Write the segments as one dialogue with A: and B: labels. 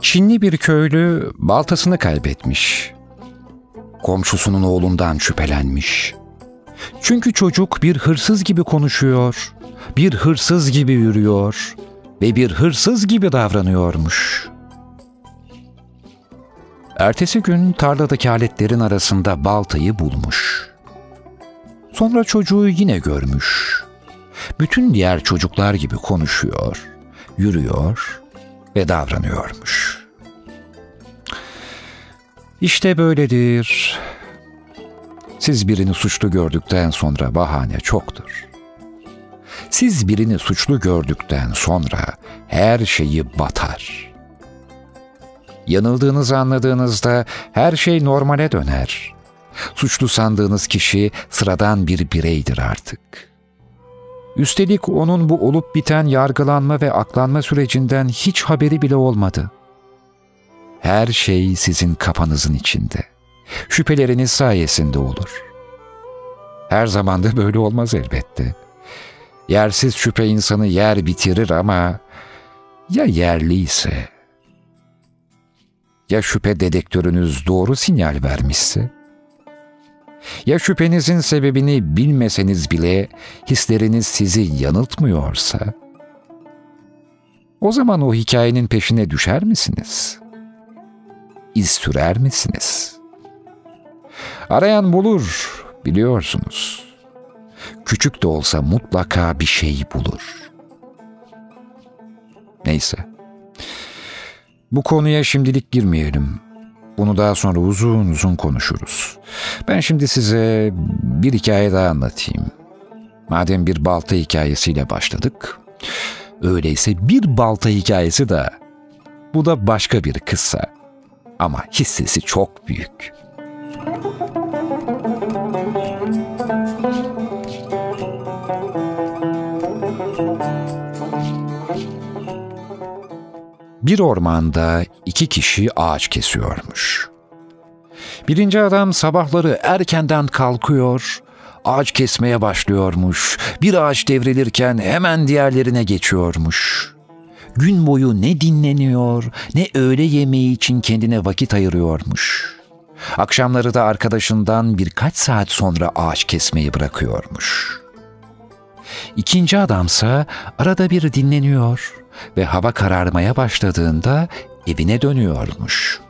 A: Çinli bir köylü baltasını kaybetmiş. Komşusunun oğlundan şüphelenmiş. Çünkü çocuk bir hırsız gibi konuşuyor, bir hırsız gibi yürüyor ve bir hırsız gibi davranıyormuş. Ertesi gün tarladaki aletlerin arasında baltayı bulmuş. Sonra çocuğu yine görmüş. Bütün diğer çocuklar gibi konuşuyor, yürüyor ve davranıyormuş. İşte böyledir. Siz birini suçlu gördükten sonra bahane çoktur. Siz birini suçlu gördükten sonra her şeyi batar. Yanıldığınızı anladığınızda her şey normale döner. Suçlu sandığınız kişi sıradan bir bireydir artık. Üstelik onun bu olup biten yargılanma ve aklanma sürecinden hiç haberi bile olmadı. Her şey sizin kafanızın içinde. Şüpheleriniz sayesinde olur. Her zaman da böyle olmaz elbette. Yersiz şüphe insanı yer bitirir ama ya yerliyse? Ya şüphe dedektörünüz doğru sinyal vermişse? Ya şüphenizin sebebini bilmeseniz bile hisleriniz sizi yanıltmıyorsa? O zaman o hikayenin peşine düşer misiniz? İz sürer misiniz? Arayan bulur, biliyorsunuz. Küçük de olsa mutlaka bir şey bulur. Neyse. Bu konuya şimdilik girmeyelim. Bunu daha sonra uzun uzun konuşuruz. Ben şimdi size bir hikaye daha anlatayım. Madem bir balta hikayesiyle başladık, öyleyse bir balta hikayesi de. Bu da başka bir kıssa. Ama hissesi çok büyük. Bir ormanda iki kişi ağaç kesiyormuş. Birinci adam sabahları erkenden kalkıyor, ağaç kesmeye başlıyormuş. Bir ağaç devrilirken hemen diğerlerine geçiyormuş. Gün boyu ne dinleniyor, ne öğle yemeği için kendine vakit ayırıyormuş. Akşamları da arkadaşından birkaç saat sonra ağaç kesmeyi bırakıyormuş. İkinci adamsa arada bir dinleniyor, ve hava kararmaya başladığında evine dönüyormuş.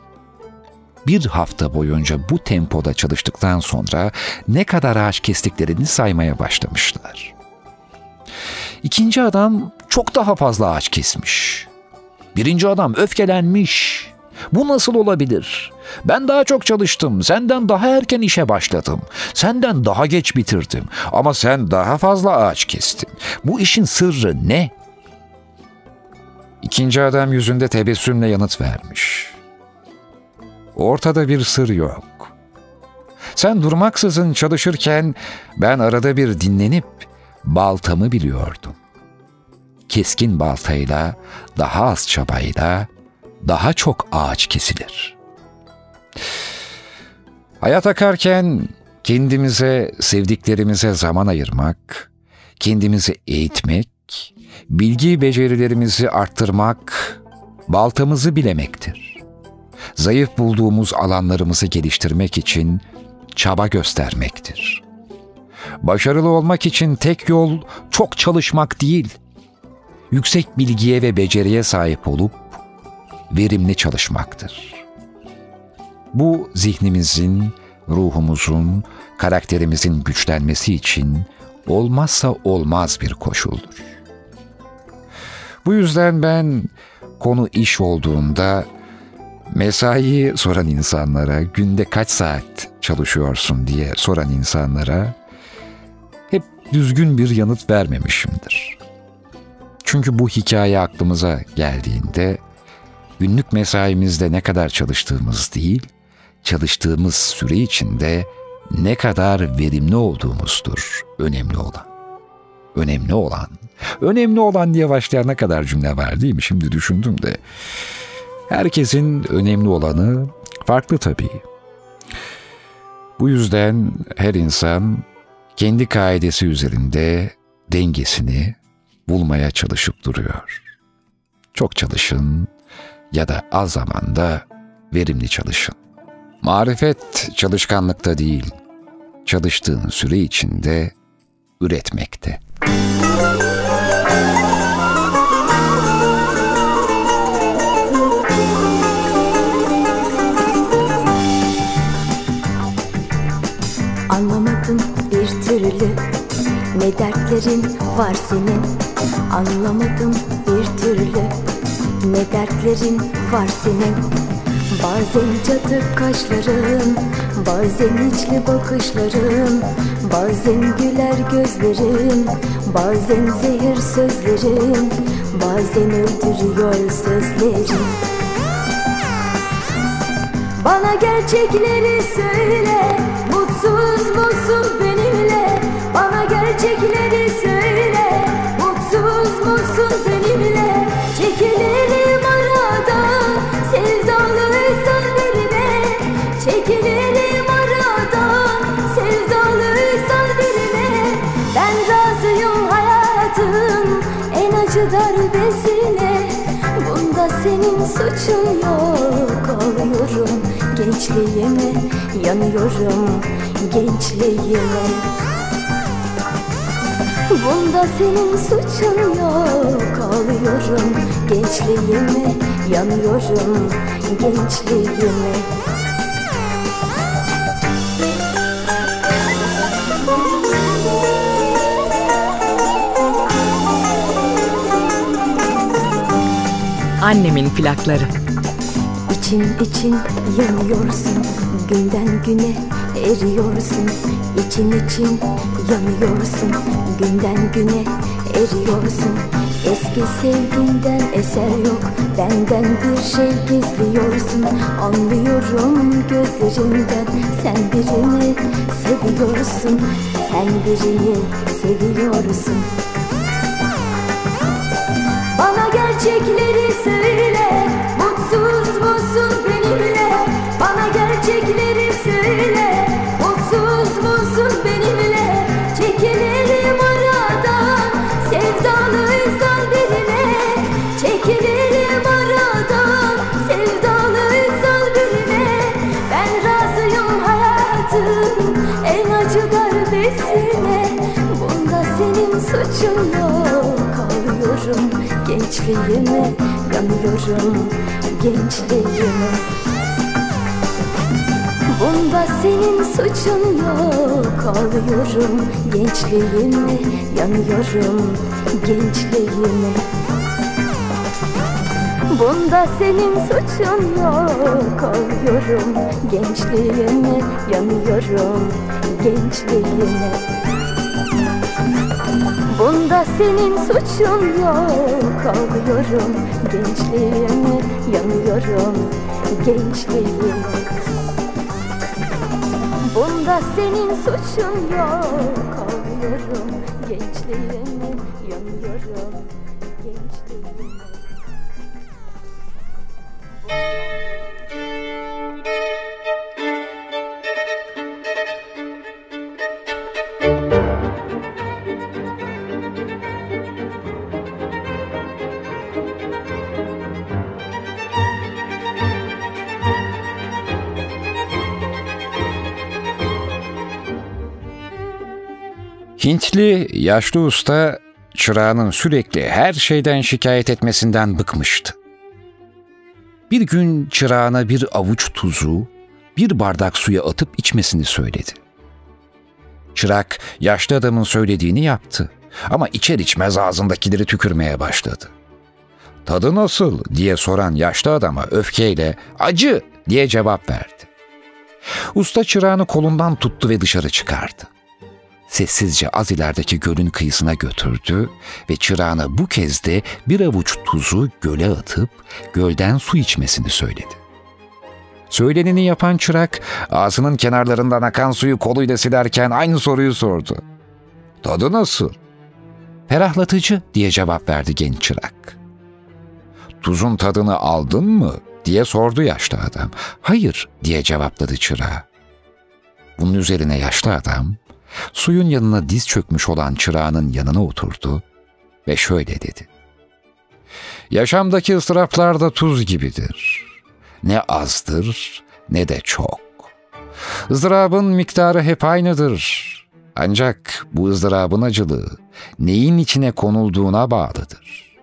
A: Bir hafta boyunca bu tempoda çalıştıktan sonra ne kadar ağaç kestiklerini saymaya başlamışlar. İkinci adam çok daha fazla ağaç kesmiş. Birinci adam öfkelenmiş. Bu nasıl olabilir? Ben daha çok çalıştım, senden daha erken işe başladım. Senden daha geç bitirdim ama sen daha fazla ağaç kestin. Bu işin sırrı ne?'' İkinci adam yüzünde tebessümle yanıt vermiş. Ortada bir sır yok. Sen durmaksızın çalışırken ben arada bir dinlenip baltamı biliyordum. Keskin baltayla, daha az çabayla daha çok ağaç kesilir. Hayat akarken kendimize, sevdiklerimize zaman ayırmak, kendimizi eğitmek, bilgi becerilerimizi arttırmak, baltamızı bilemektir. Zayıf bulduğumuz alanlarımızı geliştirmek için çaba göstermektir. Başarılı olmak için tek yol çok çalışmak değil, yüksek bilgiye ve beceriye sahip olup verimli çalışmaktır. Bu zihnimizin, ruhumuzun, karakterimizin güçlenmesi için olmazsa olmaz bir koşuldur. Bu yüzden ben konu iş olduğunda mesai soran insanlara, günde kaç saat çalışıyorsun diye soran insanlara hep düzgün bir yanıt vermemişimdir. Çünkü bu hikaye aklımıza geldiğinde günlük mesaimizde ne kadar çalıştığımız değil, çalıştığımız süre içinde ne kadar verimli olduğumuzdur önemli olan. Önemli olan Önemli olan diye başlayan kadar cümle var değil mi? Şimdi düşündüm de. Herkesin önemli olanı Farklı tabii. Bu yüzden her insan kendi kaidesi üzerinde dengesini bulmaya çalışıp duruyor. Çok çalışın ya da az zamanda verimli çalışın. Marifet çalışkanlıkta değil, çalıştığın süre içinde üretmekte.
B: Anlamadım türlü ne dertlerin var senin? Anlamadım bir türlü. Ne dertlerin var senin? Bazen çatık kaşların Bazen içli bakışların Bazen güler gözlerin Bazen zehir sözlerin Bazen öldürüyor sözlerin Bana gerçekleri söyle Mutsuz musun Bana gerçekleri söyle. Mutsuz musun benimle. Çekilirim aradan Sevdalıysan birine Çekilirim aradan Sevdalıysan birine Ben razıyım hayatın En acı darbesine. Bunda senin suçun yok. Ağlıyorum gençliğime Yanıyorum gençliğime Bunda senin suçun yok. Ağlıyorum gençliğime Yanıyorum gençliğime.
C: Annemin plakları.
B: İçin için yanıyorsun. Günden güne eriyorsun. İçin için yanıyorsun Günden güne eriyorsun. Eski sevginden eser yok Benden bir şey gizliyorsun. Anlıyorum gözlerinden Sen birini seviyorsun. Sen birini seviyorsun. Bana gerçekleri söyle gençliğime Yanıyorum gençliğime. Bunda senin suçun yok Ağlıyorum. Gençliğime Yanıyorum gençliğime. Bunda senin suçun yok Ağlıyorum. Gençliğime Yanıyorum gençliğime Bunda senin suçun yok. Ağlıyorum gençliğime Yanıyorum gençliğime. Bunda senin suçun yok. Ağlıyorum gençliğime Yanıyorum gençliğime
A: Hintli yaşlı usta çırağının sürekli her şeyden şikayet etmesinden bıkmıştı. Bir gün çırağına bir avuç tuzu, bir bardak suya atıp içmesini söyledi. Çırak yaşlı adamın söylediğini yaptı ama içer içmez ağzındakileri tükürmeye başladı. Tadı nasıl diye soran yaşlı adama öfkeyle acı diye cevap verdi. Usta çırağını kolundan tuttu ve dışarı çıkardı. Sessizce az ilerideki gölün kıyısına götürdü ve çırağına bu kez de bir avuç tuzu göle atıp gölden su içmesini söyledi. Söyleneni yapan çırak ağzının kenarlarından akan suyu koluyla silerken aynı soruyu sordu. Tadı nasıl? Ferahlatıcı diye cevap verdi genç çırak. Tuzun tadını aldın mı diye sordu yaşlı adam. Hayır diye cevapladı çırağı. Bunun üzerine yaşlı adam suyun yanına diz çökmüş olan çırağının yanına oturdu ve şöyle dedi. Yaşamdaki ıstıraplar da tuz gibidir. Ne azdır ne de çok. Izdırabın miktarı hep aynıdır. Ancak bu ızdırabın acılığı neyin içine konulduğuna bağlıdır.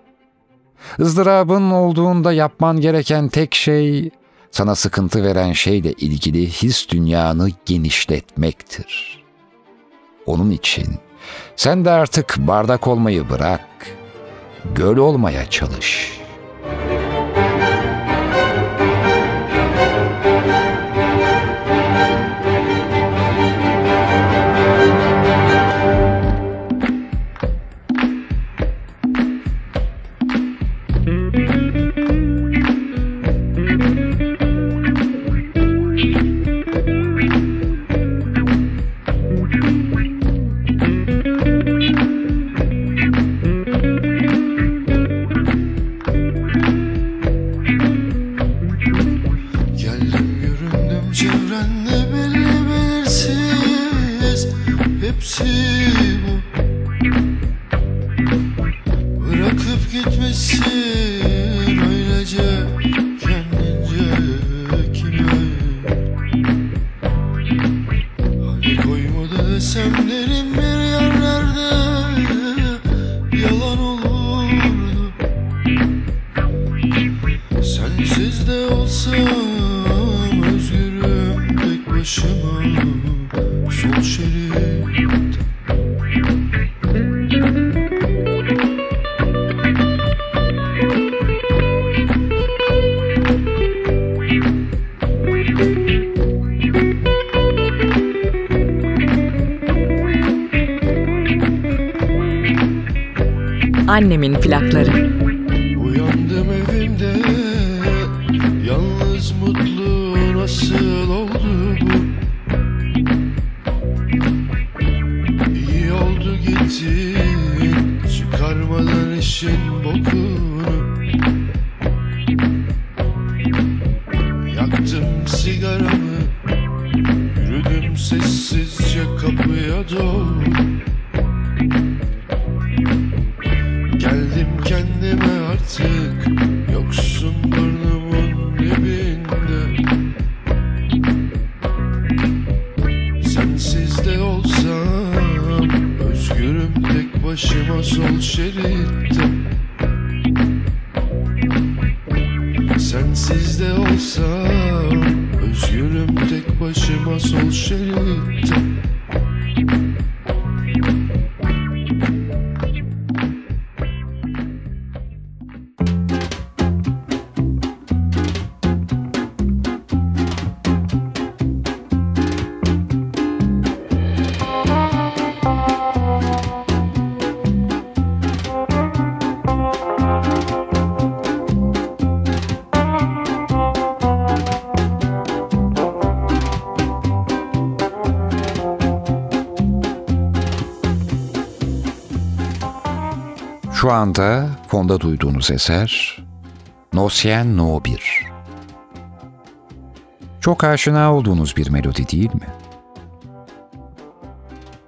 A: Izdırabın olduğunda yapman gereken tek şey sana sıkıntı veren şeyle ilgili his dünyanı genişletmektir. Onun için sen de artık bardak olmayı bırak, göl olmaya çalış.'' Anda fonda duyduğunuz eser Nosyen No 1. Çok aşina olduğunuz bir melodi değil mi?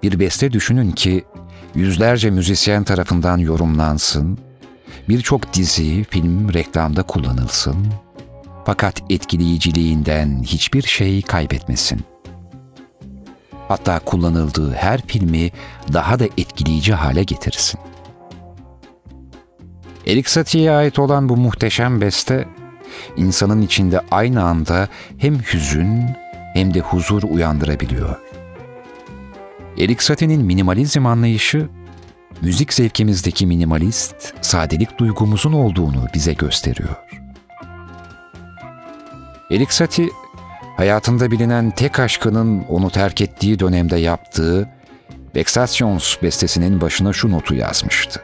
A: Bir beste düşünün ki yüzlerce müzisyen tarafından yorumlansın, birçok dizi, film, reklamda kullanılsın, fakat etkileyiciliğinden hiçbir şey kaybetmesin. Hatta kullanıldığı her filmi daha da etkileyici hale getirsin. Erik Satie'ye ait olan bu muhteşem beste, insanın içinde aynı anda hem hüzün hem de huzur uyandırabiliyor. Erik Satie'nin minimalizm anlayışı, müzik zevkimizdeki minimalist, sadelik duygumuzun olduğunu bize gösteriyor. Erik Satie, hayatında bilinen tek aşkının onu terk ettiği dönemde yaptığı Vexations bestesinin başına şu notu yazmıştı.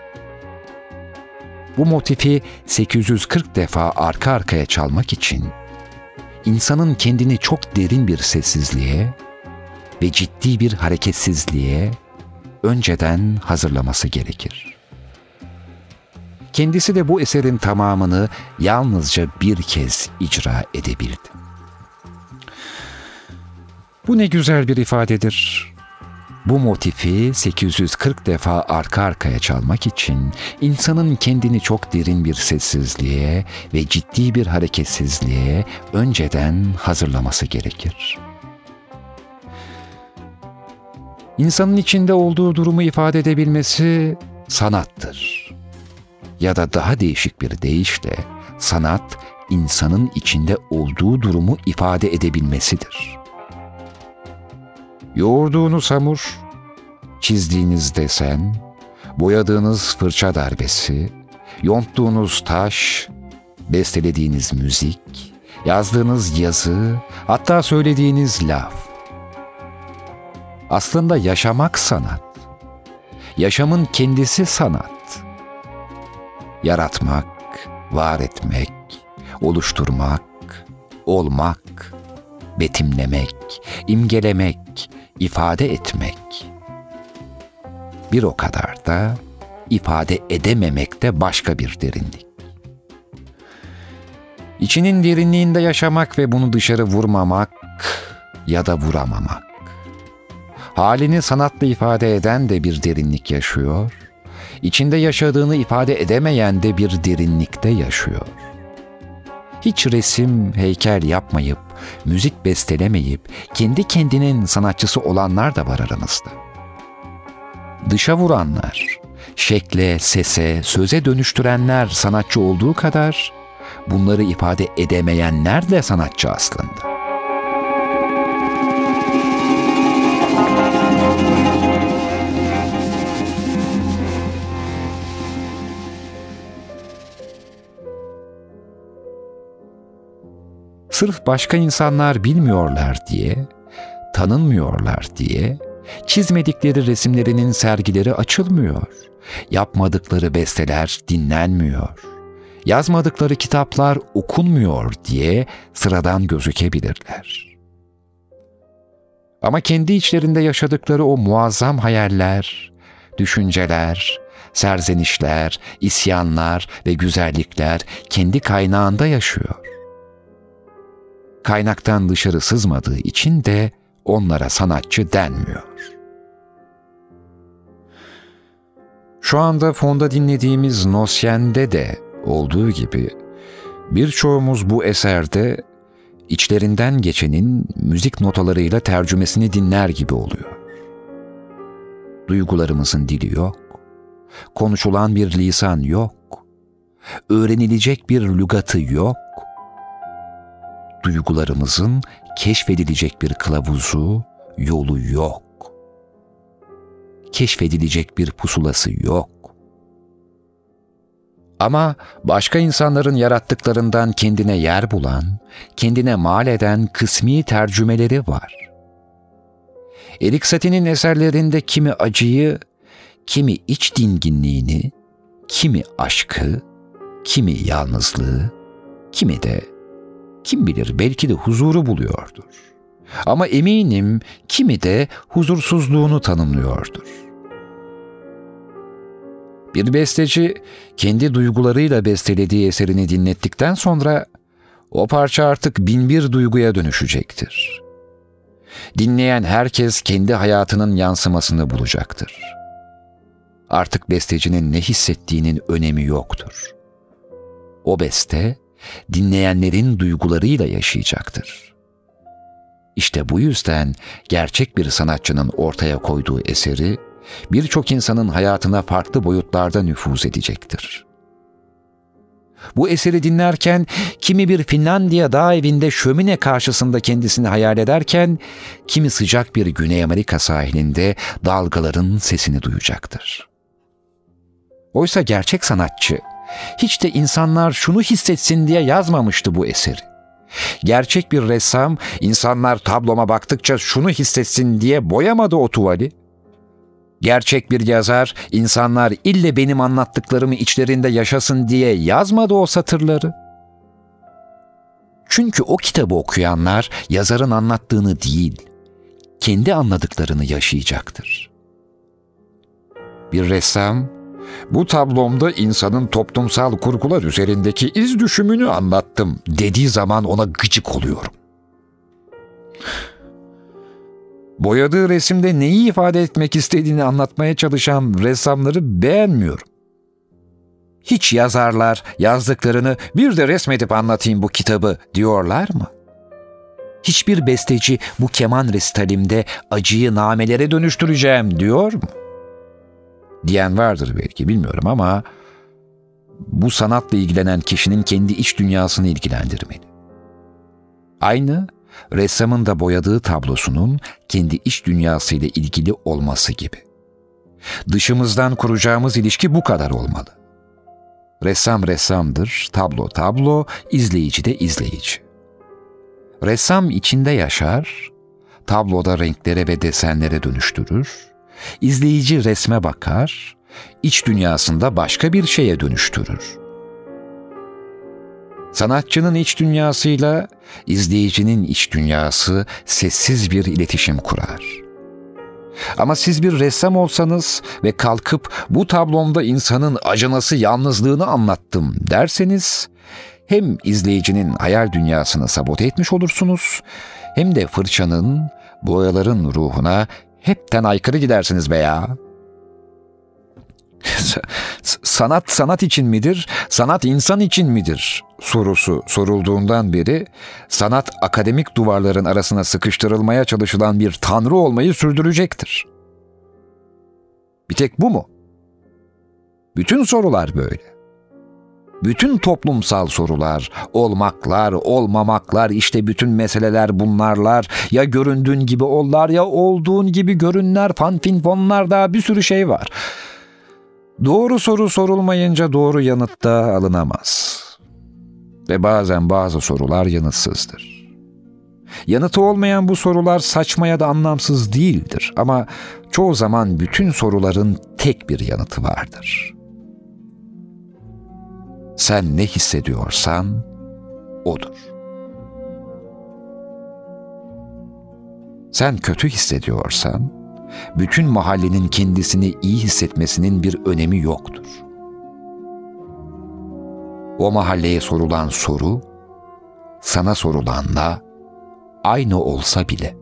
A: Bu motifi 840 defa arka arkaya çalmak için insanın kendini çok derin bir sessizliğe ve ciddi bir hareketsizliğe önceden hazırlaması gerekir. kendisi de bu eserin tamamını yalnızca bir kez icra edebildi. Bu ne güzel bir ifadedir. Bu motifi 840 defa arka arkaya çalmak için insanın kendini çok derin bir sessizliğe ve ciddi bir hareketsizliğe önceden hazırlaması gerekir. İnsanın içinde olduğu durumu ifade edebilmesi sanattır. Ya da daha değişik bir deyişle sanat insanın içinde olduğu durumu ifade edebilmesidir.'' Yoğurduğunuz hamur, çizdiğiniz desen, boyadığınız fırça darbesi, yonttuğunuz taş, bestelediğiniz müzik, yazdığınız yazı, hatta söylediğiniz laf. Aslında yaşamak sanat. Yaşamın kendisi sanat. Yaratmak, var etmek, oluşturmak, olmak, betimlemek, imgelemek, ifade etmek. Bir o kadar da ifade edememek de başka bir derinlik. İçinin derinliğinde yaşamak ve bunu dışarı vurmamak ya da vuramamak. Halini sanatla ifade eden de bir derinlik yaşıyor, içinde yaşadığını ifade edemeyen de bir derinlikte yaşıyor. Hiç resim, heykel yapmayıp müzik bestelemeyip kendi kendinin sanatçısı olanlar da var aramızda. Dışa vuranlar, şekle, sese, söze dönüştürenler sanatçı olduğu kadar bunları ifade edemeyenler de sanatçı aslında. Sırf başka insanlar bilmiyorlar diye, tanınmıyorlar diye çizmedikleri resimlerinin sergileri açılmıyor. Yapmadıkları besteler dinlenmiyor. Yazmadıkları kitaplar okunmuyor diye sıradan gözükebilirler. Ama kendi içlerinde yaşadıkları o muazzam hayaller, düşünceler, serzenişler, isyanlar ve güzellikler kendi kaynağında yaşıyor kaynaktan dışarı sızmadığı için de onlara sanatçı denmiyor. Şu anda fonda dinlediğimiz Nosyen'de de olduğu gibi birçoğumuz bu eserde içlerinden geçenin müzik notalarıyla tercümesini dinler gibi oluyor. Duygularımızın dili yok, konuşulan bir lisan yok, öğrenilecek bir lügatı yok, duygularımızın keşfedilecek bir kılavuzu, yolu yok. Keşfedilecek bir pusulası yok. Ama başka insanların yarattıklarından kendine yer bulan, kendine mal eden kısmi tercümeleri var. Erik Satie'nin eserlerinde kimi acıyı, kimi iç dinginliğini, kimi aşkı, kimi yalnızlığı, kimi de kim bilir belki de huzuru buluyordur. Ama eminim kimi de huzursuzluğunu tanımlıyordur. Bir besteci kendi duygularıyla bestelediği eserini dinlettikten sonra o parça artık binbir duyguya dönüşecektir. Dinleyen herkes kendi hayatının yansımasını bulacaktır. Artık bestecinin ne hissettiğinin önemi yoktur. O beste dinleyenlerin duygularıyla yaşayacaktır. İşte bu yüzden gerçek bir sanatçının ortaya koyduğu eseri birçok insanın hayatına farklı boyutlarda nüfuz edecektir. Bu eseri dinlerken kimi bir Finlandiya dağ evinde şömine karşısında kendisini hayal ederken kimi sıcak bir Güney Amerika sahilinde dalgaların sesini duyacaktır. Oysa gerçek sanatçı hiç de insanlar şunu hissetsin diye yazmamıştı bu eseri. Gerçek bir ressam insanlar tabloma baktıkça şunu hissetsin diye boyamadı o tuvali. Gerçek bir yazar insanlar ille benim anlattıklarımı içlerinde yaşasın diye yazmadı o satırları. Çünkü o kitabı okuyanlar yazarın anlattığını değil, kendi anladıklarını yaşayacaktır. Bir ressam Bu tablomda insanın toplumsal kurgular üzerindeki iz düşümünü anlattım dediği zaman ona gıcık oluyorum. Boyadığı resimde neyi ifade etmek istediğini anlatmaya çalışan ressamları beğenmiyorum. Hiç yazarlar yazdıklarını bir de resmedip anlatayım bu kitabı diyorlar mı? Hiçbir besteci bu keman resitalimde acıyı namelere dönüştüreceğim diyor mu? Diyen vardır belki bilmiyorum ama bu sanatla ilgilenen kişinin kendi iç dünyasını ilgilendirmeli. Aynı ressamın da boyadığı tablosunun kendi iç dünyasıyla ilgili olması gibi. Dışımızdan kuracağımız ilişki bu kadar olmalı. Ressam ressamdır, tablo tablo, izleyici de izleyici. Ressam içinde yaşar, tabloda renklere ve desenlere dönüştürür, izleyici resme bakar, iç dünyasında başka bir şeye dönüştürür. Sanatçının iç dünyasıyla izleyicinin iç dünyası sessiz bir iletişim kurar. Ama siz bir ressam olsanız ve kalkıp bu tablomda insanın acınası yalnızlığını anlattım derseniz hem izleyicinin hayal dünyasını sabote etmiş olursunuz hem de fırçanın, boyaların ruhuna hepten aykırı gidersiniz be ya.'' sanat sanat için midir, sanat insan için midir sorusu sorulduğundan beri sanat akademik duvarların arasına sıkıştırılmaya çalışılan bir tanrı olmayı sürdürecektir. Bir tek bu mu? Bütün sorular böyle. Bütün toplumsal sorular, olmaklar, olmamaklar, işte bütün meseleler bunlarlar. Ya göründüğün gibi ollar ya olduğun gibi görünler, fanfinfonlar daha bir sürü şey var.'' Doğru soru sorulmayınca doğru yanıt da alınamaz. Ve bazen bazı sorular yanıtsızdır. Yanıtı olmayan bu sorular saçma ya da anlamsız değildir ama çoğu zaman bütün soruların tek bir yanıtı vardır. Sen ne hissediyorsan odur. Sen kötü hissediyorsan bütün mahallenin kendisini iyi hissetmesinin bir önemi yoktur. O mahalleye sorulan soru, sana sorulanla aynı olsa bile.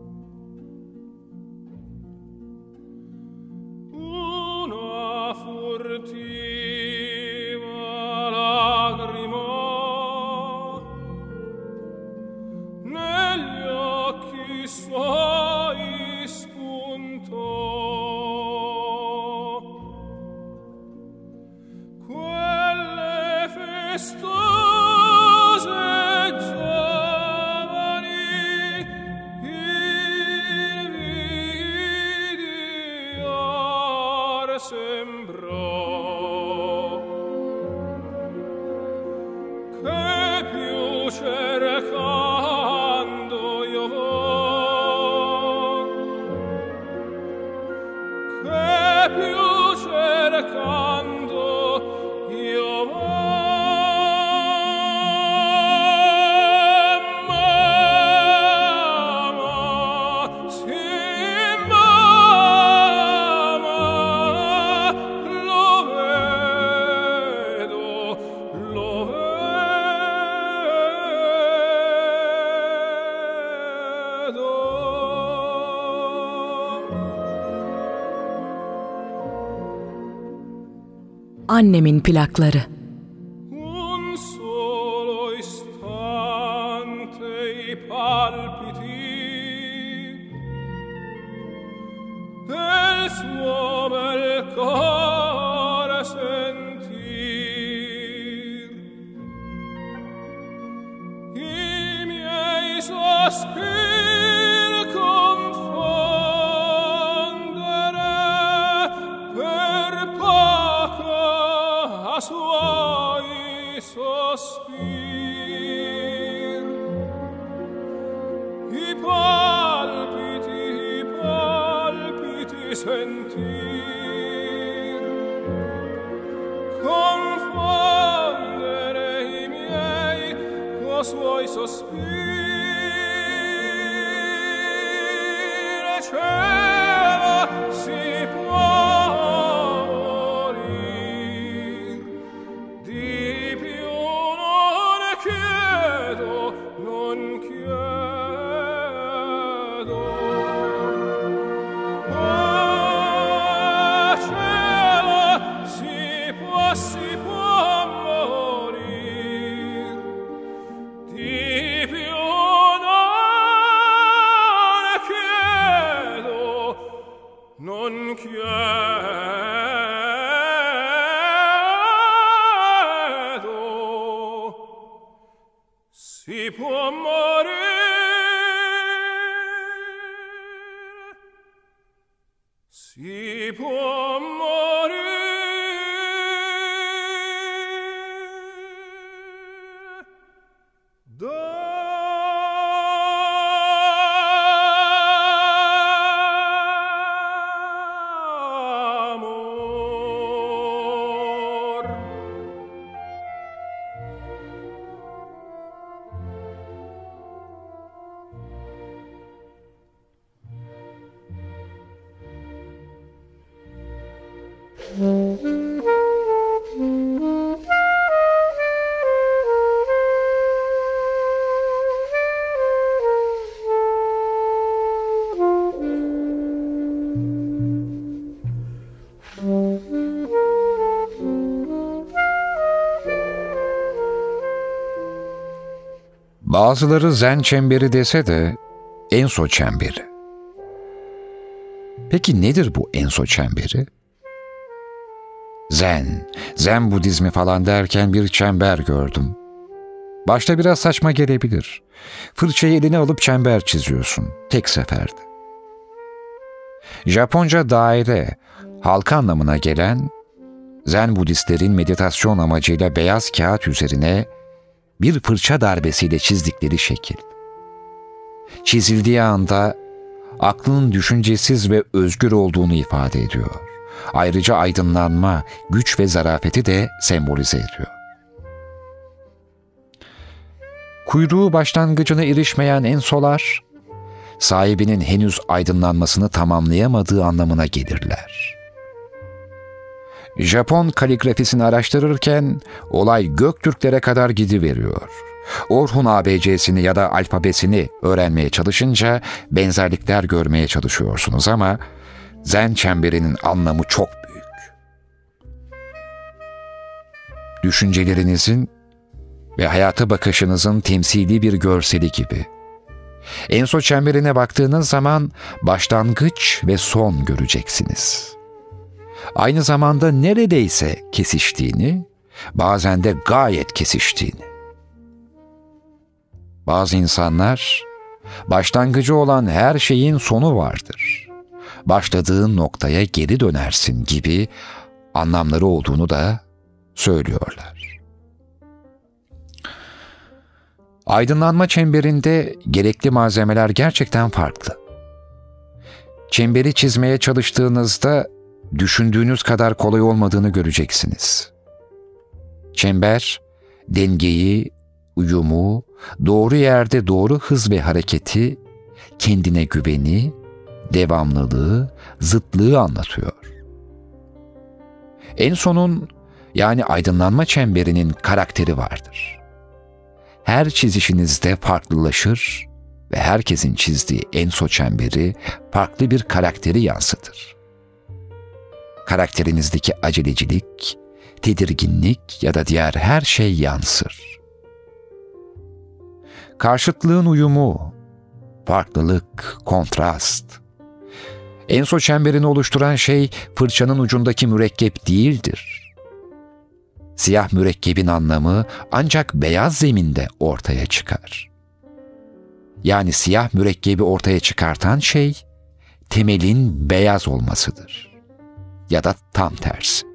C: Annemin plakları. speak.
A: Bazıları zen çemberi dese de enso çemberi. Peki nedir bu enso çemberi? Zen, zen budizmi falan derken bir çember gördüm. Başta biraz saçma gelebilir. Fırçayı eline alıp çember çiziyorsun tek seferde. Japonca daire, halka anlamına gelen Zen Budistlerin meditasyon amacıyla beyaz kağıt üzerine bir fırça darbesiyle çizdikleri şekil. Çizildiği anda aklının düşüncesiz ve özgür olduğunu ifade ediyor. Ayrıca aydınlanma, güç ve zarafeti de sembolize ediyor. Kuyruğu başlangıcına erişmeyen ensolar, sahibinin henüz aydınlanmasını tamamlayamadığı anlamına gelirler. Japon kaligrafisini araştırırken olay Göktürklere kadar gidiveriyor. Orhun ABC'sini ya da alfabesini öğrenmeye çalışınca benzerlikler görmeye çalışıyorsunuz ama Zen çemberinin anlamı çok büyük. Düşüncelerinizin ve hayata bakışınızın temsili bir görseli gibi. Enso çemberine baktığınız zaman başlangıç ve son göreceksiniz.'' Aynı zamanda neredeyse kesiştiğini, bazen de gayet kesiştiğini. Bazı insanlar başlangıcı olan her şeyin sonu vardır. Başladığın noktaya geri dönersin gibi anlamları olduğunu da söylüyorlar. Aydınlanma çemberinde gerekli malzemeler gerçekten farklı. Çemberi çizmeye çalıştığınızda düşündüğünüz kadar kolay olmadığını göreceksiniz. Çember, dengeyi, uyumu, doğru yerde doğru hız ve hareketi, kendine güveni, devamlılığı, zıtlığı anlatıyor. En sonun yani aydınlanma çemberinin karakteri vardır. Her çizişinizde farklılaşır ve herkesin çizdiği enso çemberi farklı bir karakteri yansıtır karakterinizdeki acelecilik, tedirginlik ya da diğer her şey yansır. Karşıtlığın uyumu, farklılık, kontrast. Enso çemberini oluşturan şey fırçanın ucundaki mürekkep değildir. Siyah mürekkebin anlamı ancak beyaz zeminde ortaya çıkar. Yani siyah mürekkebi ortaya çıkartan şey temelin beyaz olmasıdır ya da tam tersi.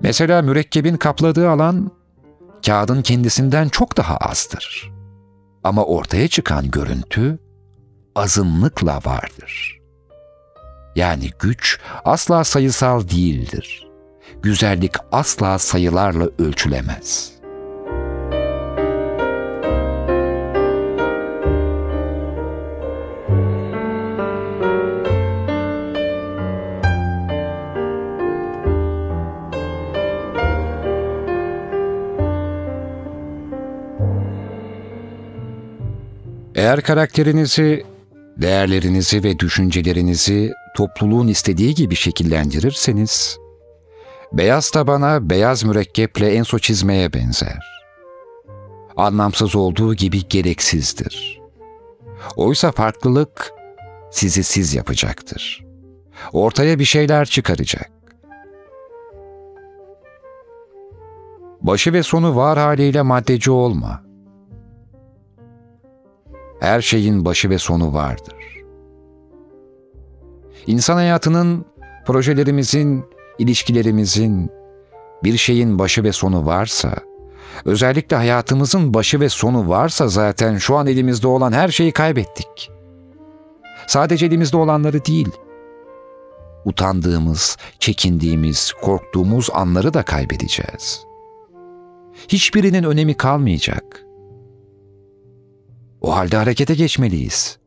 A: Mesela mürekkebin kapladığı alan kağıdın kendisinden çok daha azdır. Ama ortaya çıkan görüntü azınlıkla vardır. Yani güç asla sayısal değildir. Güzellik asla sayılarla ölçülemez.'' Eğer karakterinizi, değerlerinizi ve düşüncelerinizi topluluğun istediği gibi şekillendirirseniz, beyaz tabana beyaz mürekkeple enso çizmeye benzer. Anlamsız olduğu gibi gereksizdir. Oysa farklılık sizi siz yapacaktır. Ortaya bir şeyler çıkaracak. Başı ve sonu var haliyle maddeci olma. Her şeyin başı ve sonu vardır. İnsan hayatının, projelerimizin, ilişkilerimizin bir şeyin başı ve sonu varsa, özellikle hayatımızın başı ve sonu varsa zaten şu an elimizde olan her şeyi kaybettik. Sadece elimizde olanları değil, utandığımız, çekindiğimiz, korktuğumuz anları da kaybedeceğiz. Hiçbirinin önemi kalmayacak. O halde harekete geçmeliyiz.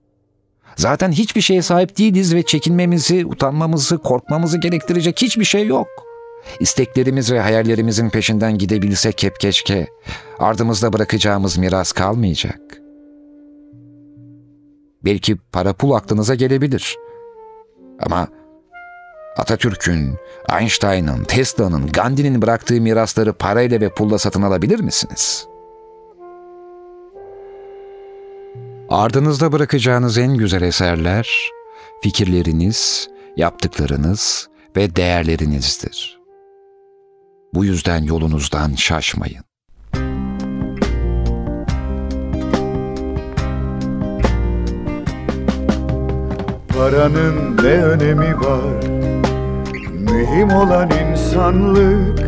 A: Zaten hiçbir şeye sahip değiliz ve çekinmemizi, utanmamızı, korkmamızı gerektirecek hiçbir şey yok. İsteklerimiz ve hayallerimizin peşinden gidebilsek hep keşke, ardımızda bırakacağımız miras kalmayacak. Belki para pul aklınıza gelebilir. Ama Atatürk'ün, Einstein'ın, Tesla'nın, Gandhi'nin bıraktığı mirasları parayla ve pulla satın alabilir misiniz? Ardınızda bırakacağınız en güzel eserler, fikirleriniz, yaptıklarınız ve değerlerinizdir. Bu yüzden yolunuzdan şaşmayın.
D: Paranın ne önemi var Mühim olan insanlık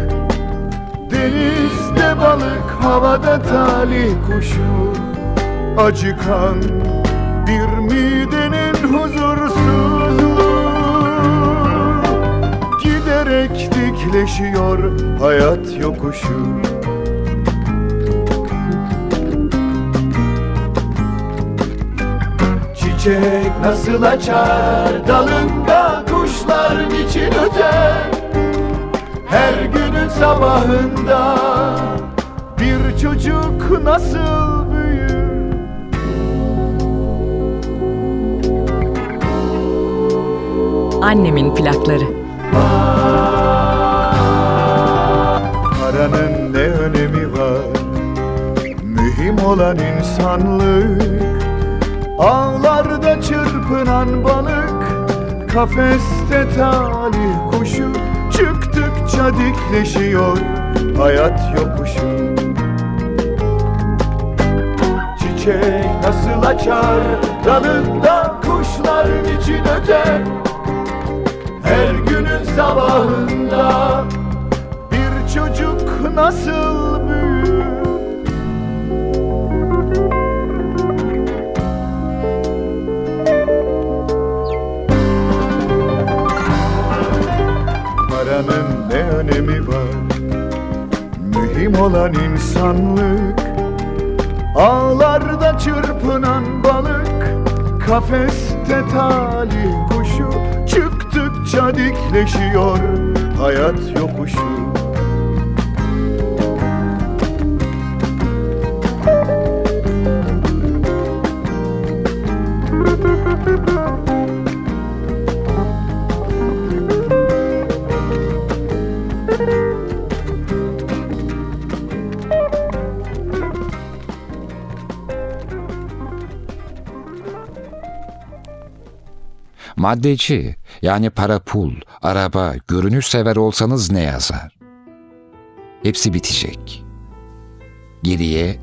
D: Denizde balık havada talih kuşu Acıkan bir midenin huzursuzluğu. Giderek dikleşiyor hayat yokuşu. Çiçek nasıl açar dalında kuşlar niçin öter? Her günün sabahında bir çocuk nasıl
E: Annemin plakları.
D: Paranın ne önemi var? Mühim olan insanlık. Ağlarda çırpınan balık. Kafeste talih kuşu Çıktıkça dikleşiyor. Hayat yokuşu. Çiçek nasıl açar? Dalında Kuşlar için öter sabahında Bir çocuk nasıl büyür? Paranın ne önemi var? Mühim olan insanlık. Ağlarda çırpınan balık Kafeste talih Çıktıkça dikleşiyor hayat yokuşu.
A: Maddeci yani para pul, araba, görünüş sever olsanız ne yazar? Hepsi bitecek. Geriye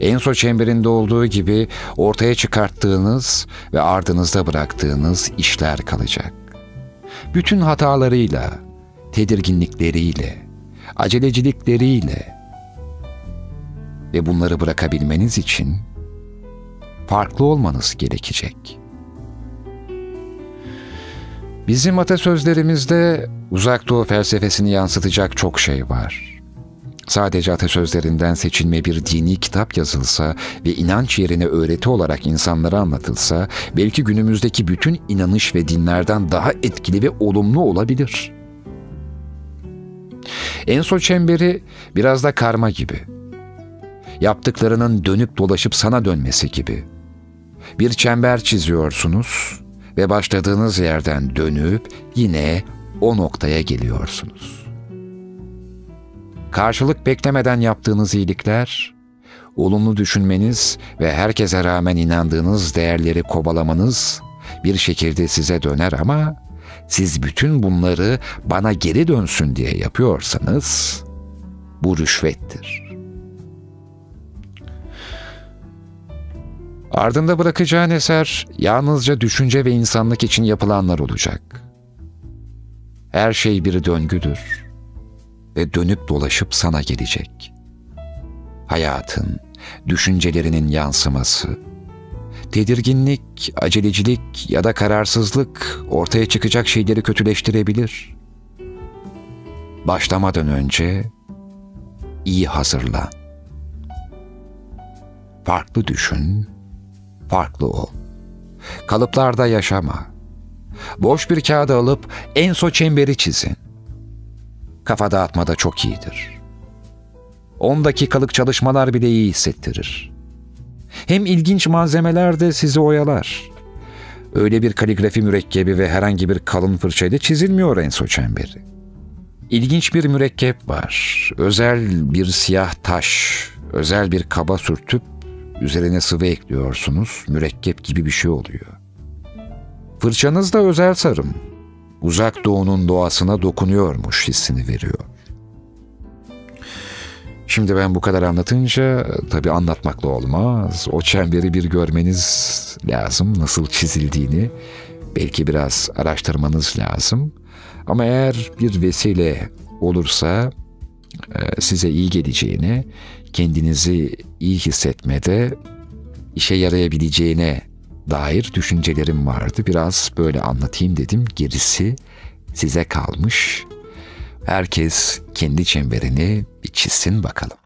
A: Enso çemberinde olduğu gibi ortaya çıkarttığınız ve ardınızda bıraktığınız işler kalacak. Bütün hatalarıyla, tedirginlikleriyle, acelecilikleriyle ve bunları bırakabilmeniz için farklı olmanız gerekecek.'' Bizim atasözlerimizde uzak doğu felsefesini yansıtacak çok şey var. Sadece atasözlerinden seçilme bir dini kitap yazılsa ve inanç yerine öğreti olarak insanlara anlatılsa belki günümüzdeki bütün inanış ve dinlerden daha etkili ve olumlu olabilir. Enso çemberi biraz da karma gibi. Yaptıklarının dönüp dolaşıp sana dönmesi gibi. Bir çember çiziyorsunuz ve başladığınız yerden dönüp yine o noktaya geliyorsunuz. Karşılık beklemeden yaptığınız iyilikler, olumlu düşünmeniz ve herkese rağmen inandığınız değerleri kovalamanız bir şekilde size döner ama siz bütün bunları bana geri dönsün diye yapıyorsanız bu rüşvettir. Ardında bırakacağın eser yalnızca düşünce ve insanlık için yapılanlar olacak. Her şey bir döngüdür ve dönüp dolaşıp sana gelecek. Hayatın, düşüncelerinin yansıması, tedirginlik, acelecilik ya da kararsızlık ortaya çıkacak şeyleri kötüleştirebilir. Başlamadan önce iyi hazırlan. Farklı düşün, farklı ol. Kalıplarda yaşama. Boş bir kağıda alıp en çemberi çizin. Kafa dağıtmada çok iyidir. 10 dakikalık çalışmalar bile iyi hissettirir. Hem ilginç malzemeler de sizi oyalar. Öyle bir kaligrafi mürekkebi ve herhangi bir kalın fırçayla çizilmiyor enso çemberi. İlginç bir mürekkep var. Özel bir siyah taş, özel bir kaba sürtüp üzerine sıvı ekliyorsunuz. Mürekkep gibi bir şey oluyor. Fırçanız da özel sarım. Uzak doğunun doğasına dokunuyormuş hissini veriyor. Şimdi ben bu kadar anlatınca tabii anlatmakla olmaz. O çemberi bir görmeniz lazım nasıl çizildiğini. Belki biraz araştırmanız lazım. Ama eğer bir vesile olursa e, size iyi geleceğini, kendinizi iyi hissetmede işe yarayabileceğine dair düşüncelerim vardı. Biraz böyle anlatayım dedim. Gerisi size kalmış. Herkes kendi çemberini bir çizsin bakalım.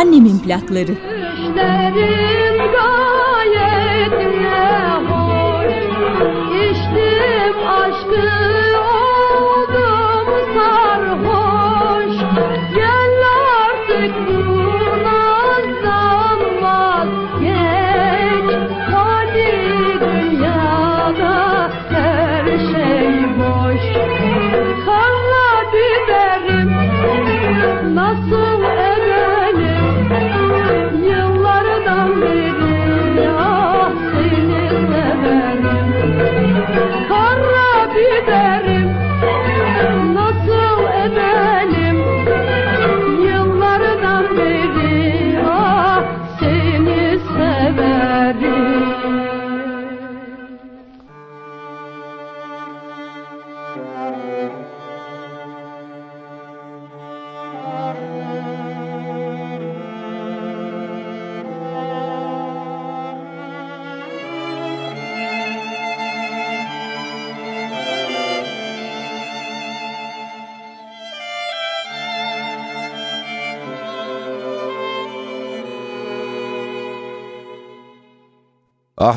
F: Annemin plakları.
G: Düşlerim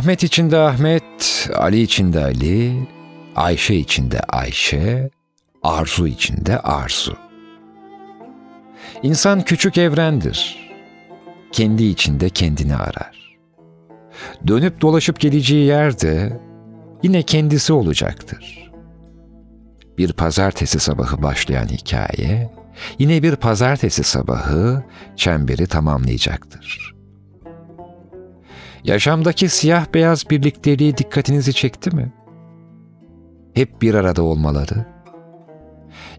A: Ahmet içinde Ahmet, Ali içinde Ali, Ayşe içinde Ayşe, Arzu içinde Arzu. İnsan küçük evrendir. Kendi içinde kendini arar. Dönüp dolaşıp geleceği yerde yine kendisi olacaktır. Bir pazartesi sabahı başlayan hikaye, yine bir pazartesi sabahı çemberi tamamlayacaktır. Yaşamdaki siyah beyaz birlikteliği dikkatinizi çekti mi? Hep bir arada olmaları,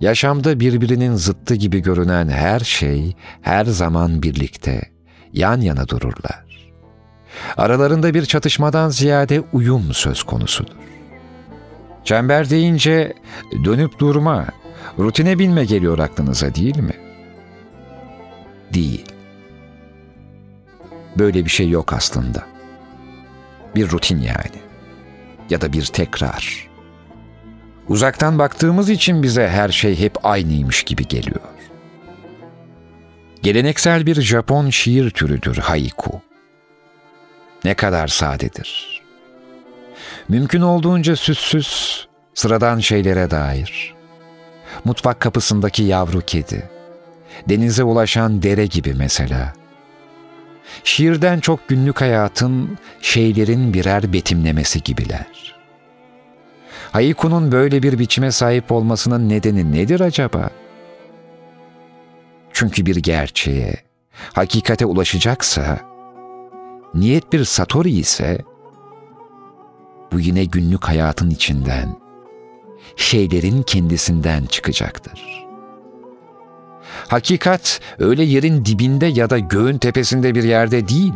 A: yaşamda birbirinin zıttı gibi görünen her şey her zaman birlikte, yan yana dururlar. Aralarında bir çatışmadan ziyade uyum söz konusudur. Çember deyince dönüp durma, rutine binme geliyor aklınıza değil mi? Değil. Böyle bir şey yok aslında. Bir rutin yani. Ya da bir tekrar. Uzaktan baktığımız için bize her şey hep aynıymış gibi geliyor. Geleneksel bir Japon şiir türüdür haiku. Ne kadar sadedir. Mümkün olduğunca süssüz, sıradan şeylere dair. Mutfak kapısındaki yavru kedi, denize ulaşan dere gibi mesela. Şiirden çok günlük hayatın, şeylerin birer betimlemesi gibiler. Haiku'nun böyle bir biçime sahip olmasının nedeni nedir acaba? Çünkü bir gerçeğe, hakikate ulaşacaksa, niyet bir satori ise, bu yine günlük hayatın içinden, şeylerin kendisinden çıkacaktır. Hakikat öyle yerin dibinde ya da göğün tepesinde bir yerde değil,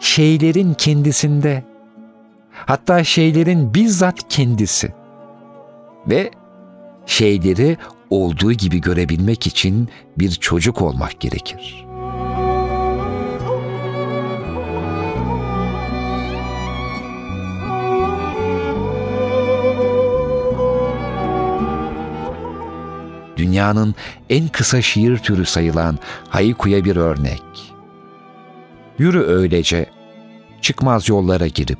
A: şeylerin kendisinde, hatta şeylerin bizzat kendisi. Ve şeyleri olduğu gibi görebilmek için bir çocuk olmak gerekir. Dünyanın en kısa şiir türü sayılan haikuya bir örnek. Yürü öylece, çıkmaz yollara girip,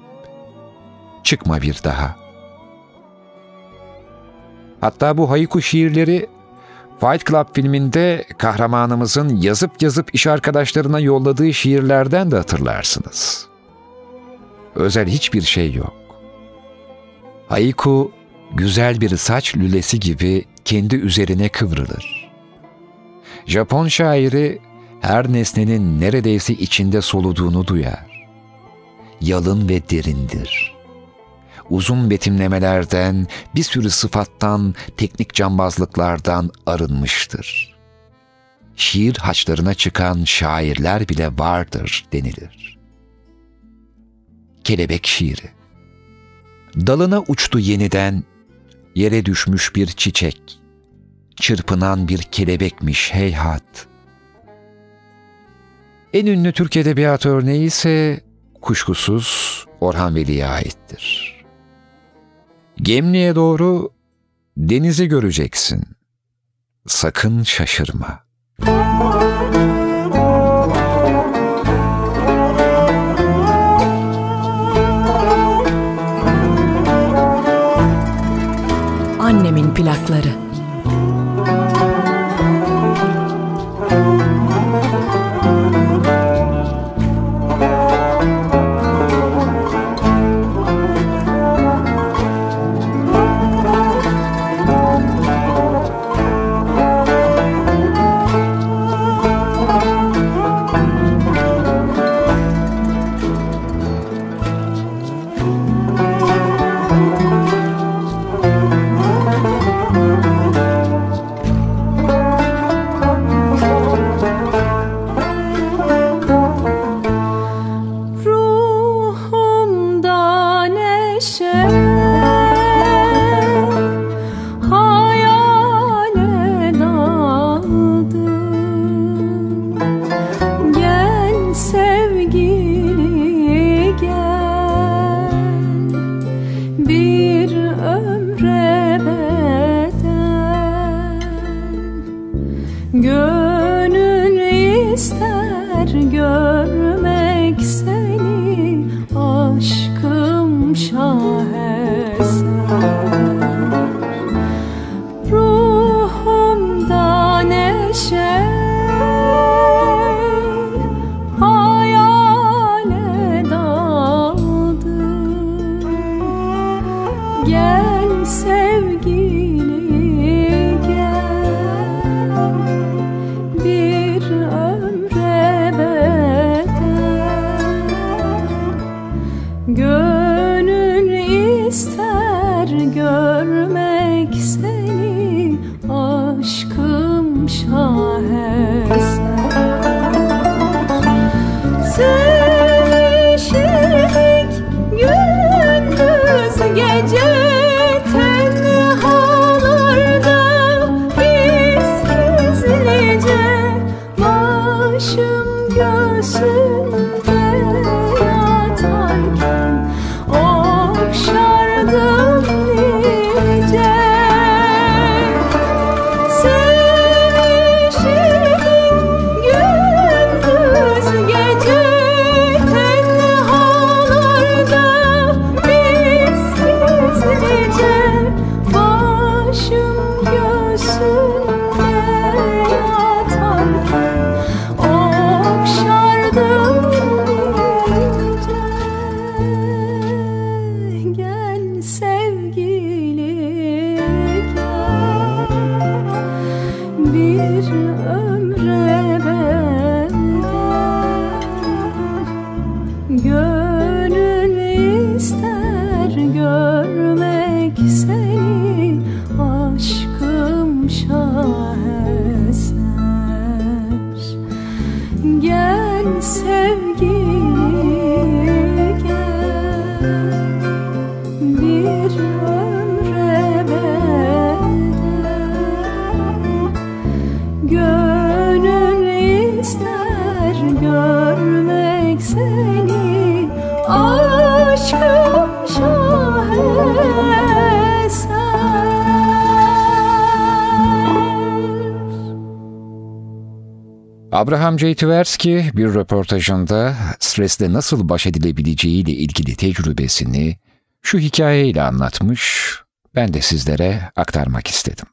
A: çıkma bir daha. Hatta bu haiku şiirleri Fight Club filminde kahramanımızın yazıp yazıp iş arkadaşlarına yolladığı şiirlerden de hatırlarsınız. Özel hiçbir şey yok. Haiku güzel bir saç lülesi gibi kendi üzerine kıvrılır. Japon şairi her nesnenin neredeyse içinde soluduğunu duyar. Yalın ve derindir. Uzun betimlemelerden, bir sürü sıfattan, teknik cambazlıklardan arınmıştır. Şiir haçlarına çıkan şairler bile vardır denilir. Kelebek şiiri Dalına uçtu yeniden, yere düşmüş bir çiçek, çırpınan bir kelebekmiş heyhat. En ünlü Türk Edebiyatı örneği ise kuşkusuz Orhan Veli'ye aittir. Gemliğe doğru denizi göreceksin. Sakın şaşırma.
E: Annemin plakları.
B: see
A: Abraham J. Tversky bir röportajında stresle nasıl baş edilebileceğiyle ilgili tecrübesini şu hikayeyle anlatmış, ben de sizlere aktarmak istedim.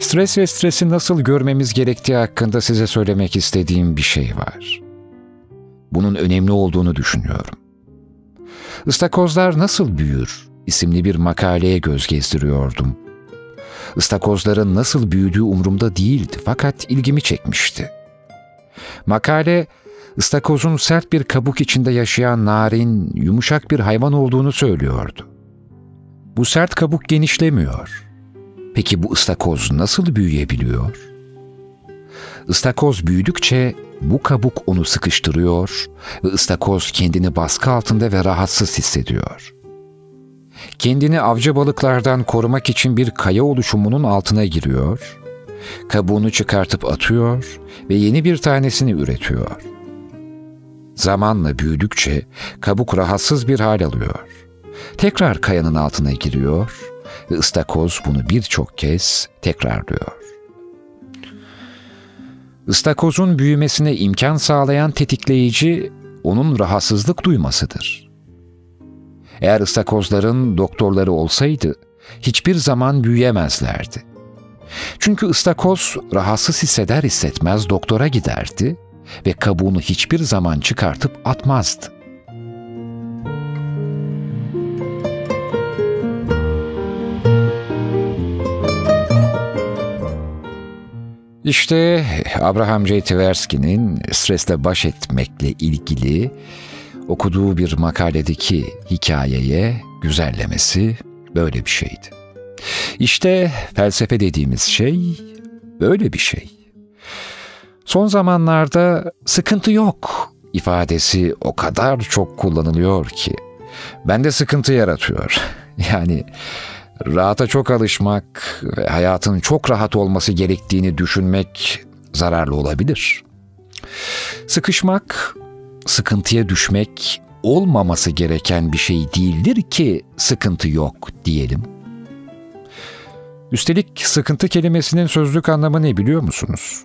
A: Stres ve stresi nasıl görmemiz gerektiği hakkında size söylemek istediğim bir şey var. Bunun önemli olduğunu düşünüyorum. Istakozlar nasıl büyür isimli bir makaleye göz gezdiriyordum. Istakozların nasıl büyüdüğü umurumda değildi fakat ilgimi çekmişti. Makale, ıstakozun sert bir kabuk içinde yaşayan narin, yumuşak bir hayvan olduğunu söylüyordu. Bu sert kabuk genişlemiyor. Peki bu ıstakoz nasıl büyüyebiliyor? Istakoz büyüdükçe bu kabuk onu sıkıştırıyor ve ıstakoz kendini baskı altında ve rahatsız hissediyor. Kendini avcı balıklardan korumak için bir kaya oluşumunun altına giriyor, kabuğunu çıkartıp atıyor ve yeni bir tanesini üretiyor. Zamanla büyüdükçe kabuk rahatsız bir hal alıyor. Tekrar kayanın altına giriyor ve ıstakoz bunu birçok kez tekrarlıyor. Istakozun büyümesine imkan sağlayan tetikleyici onun rahatsızlık duymasıdır. Eğer ıstakozların doktorları olsaydı hiçbir zaman büyüyemezlerdi. Çünkü ıstakoz rahatsız hisseder hissetmez doktora giderdi ve kabuğunu hiçbir zaman çıkartıp atmazdı. İşte Abraham J. Tversky'nin stresle baş etmekle ilgili okuduğu bir makaledeki hikayeye güzellemesi böyle bir şeydi. İşte felsefe dediğimiz şey böyle bir şey. Son zamanlarda sıkıntı yok ifadesi o kadar çok kullanılıyor ki bende sıkıntı yaratıyor. Yani rahata çok alışmak ve hayatın çok rahat olması gerektiğini düşünmek zararlı olabilir. Sıkışmak, sıkıntıya düşmek olmaması gereken bir şey değildir ki sıkıntı yok diyelim. Üstelik sıkıntı kelimesinin sözlük anlamı ne biliyor musunuz?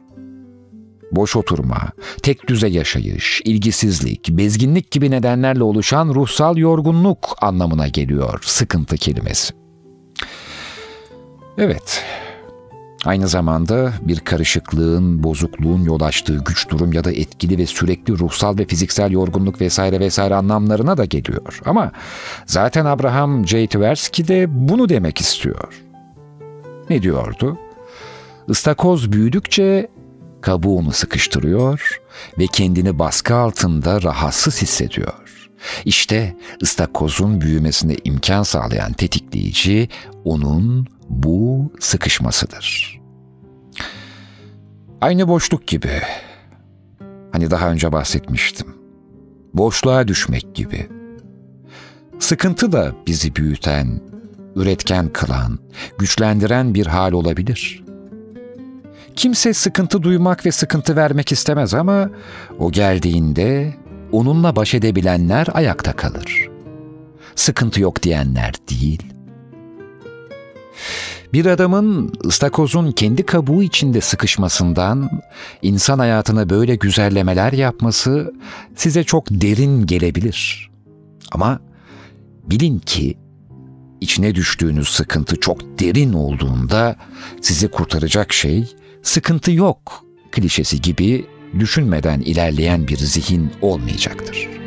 A: boş oturma, tek düze yaşayış, ilgisizlik, bezginlik gibi nedenlerle oluşan ruhsal yorgunluk anlamına geliyor sıkıntı kelimesi. Evet, aynı zamanda bir karışıklığın, bozukluğun yol açtığı güç durum ya da etkili ve sürekli ruhsal ve fiziksel yorgunluk vesaire vesaire anlamlarına da geliyor. Ama zaten Abraham J. Tversky de bunu demek istiyor. Ne diyordu? Istakoz büyüdükçe kabuğunu sıkıştırıyor ve kendini baskı altında rahatsız hissediyor. İşte ıstakozun büyümesine imkan sağlayan tetikleyici onun bu sıkışmasıdır. Aynı boşluk gibi. Hani daha önce bahsetmiştim. Boşluğa düşmek gibi. Sıkıntı da bizi büyüten, üretken kılan, güçlendiren bir hal olabilir. Kimse sıkıntı duymak ve sıkıntı vermek istemez ama o geldiğinde onunla baş edebilenler ayakta kalır. Sıkıntı yok diyenler değil. Bir adamın ıstakozun kendi kabuğu içinde sıkışmasından insan hayatına böyle güzellemeler yapması size çok derin gelebilir. Ama bilin ki içine düştüğünüz sıkıntı çok derin olduğunda sizi kurtaracak şey sıkıntı yok klişesi gibi düşünmeden ilerleyen bir zihin olmayacaktır.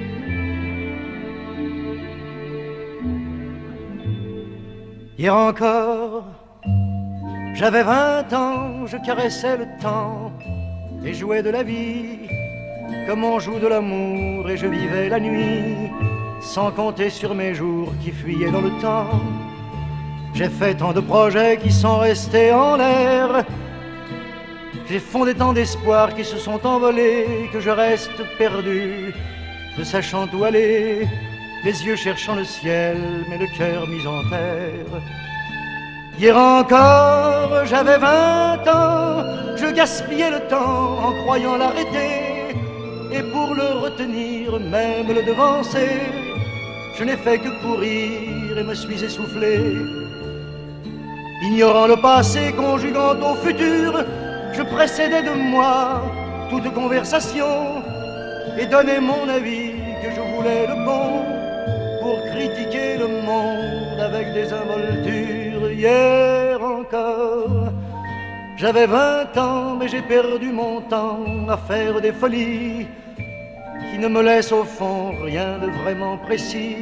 H: Hier encore, j'avais vingt ans, je caressais le temps et jouais de la vie comme on joue de l'amour et je vivais la nuit sans compter sur mes jours qui fuyaient dans le temps. J'ai fait tant de projets qui sont restés en l'air. J'ai fondé tant d'espoirs qui se sont envolés que je reste perdu, ne sachant où aller, les yeux cherchant le ciel, mais le cœur mis en terre. Hier encore, j'avais vingt ans, je gaspillais le temps en croyant l'arrêter, et pour le retenir, même le devancer, je n'ai fait que courir et me suis essoufflé. Ignorant le passé, conjuguant au futur, je précédais de moi toute conversation et donnais mon avis que je voulais le bon avec des involtures. Hier encore, j'avais vingt ans, mais j'ai perdu mon temps à faire des folies qui ne me laissent au fond rien de vraiment précis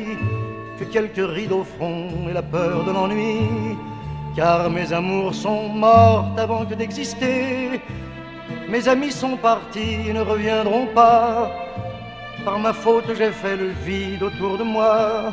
H: que quelques rides au front et la peur de l'ennui. Car mes amours sont mortes avant que d'exister. Mes amis sont partis et ne reviendront pas. Par ma faute, j'ai fait le vide autour de moi.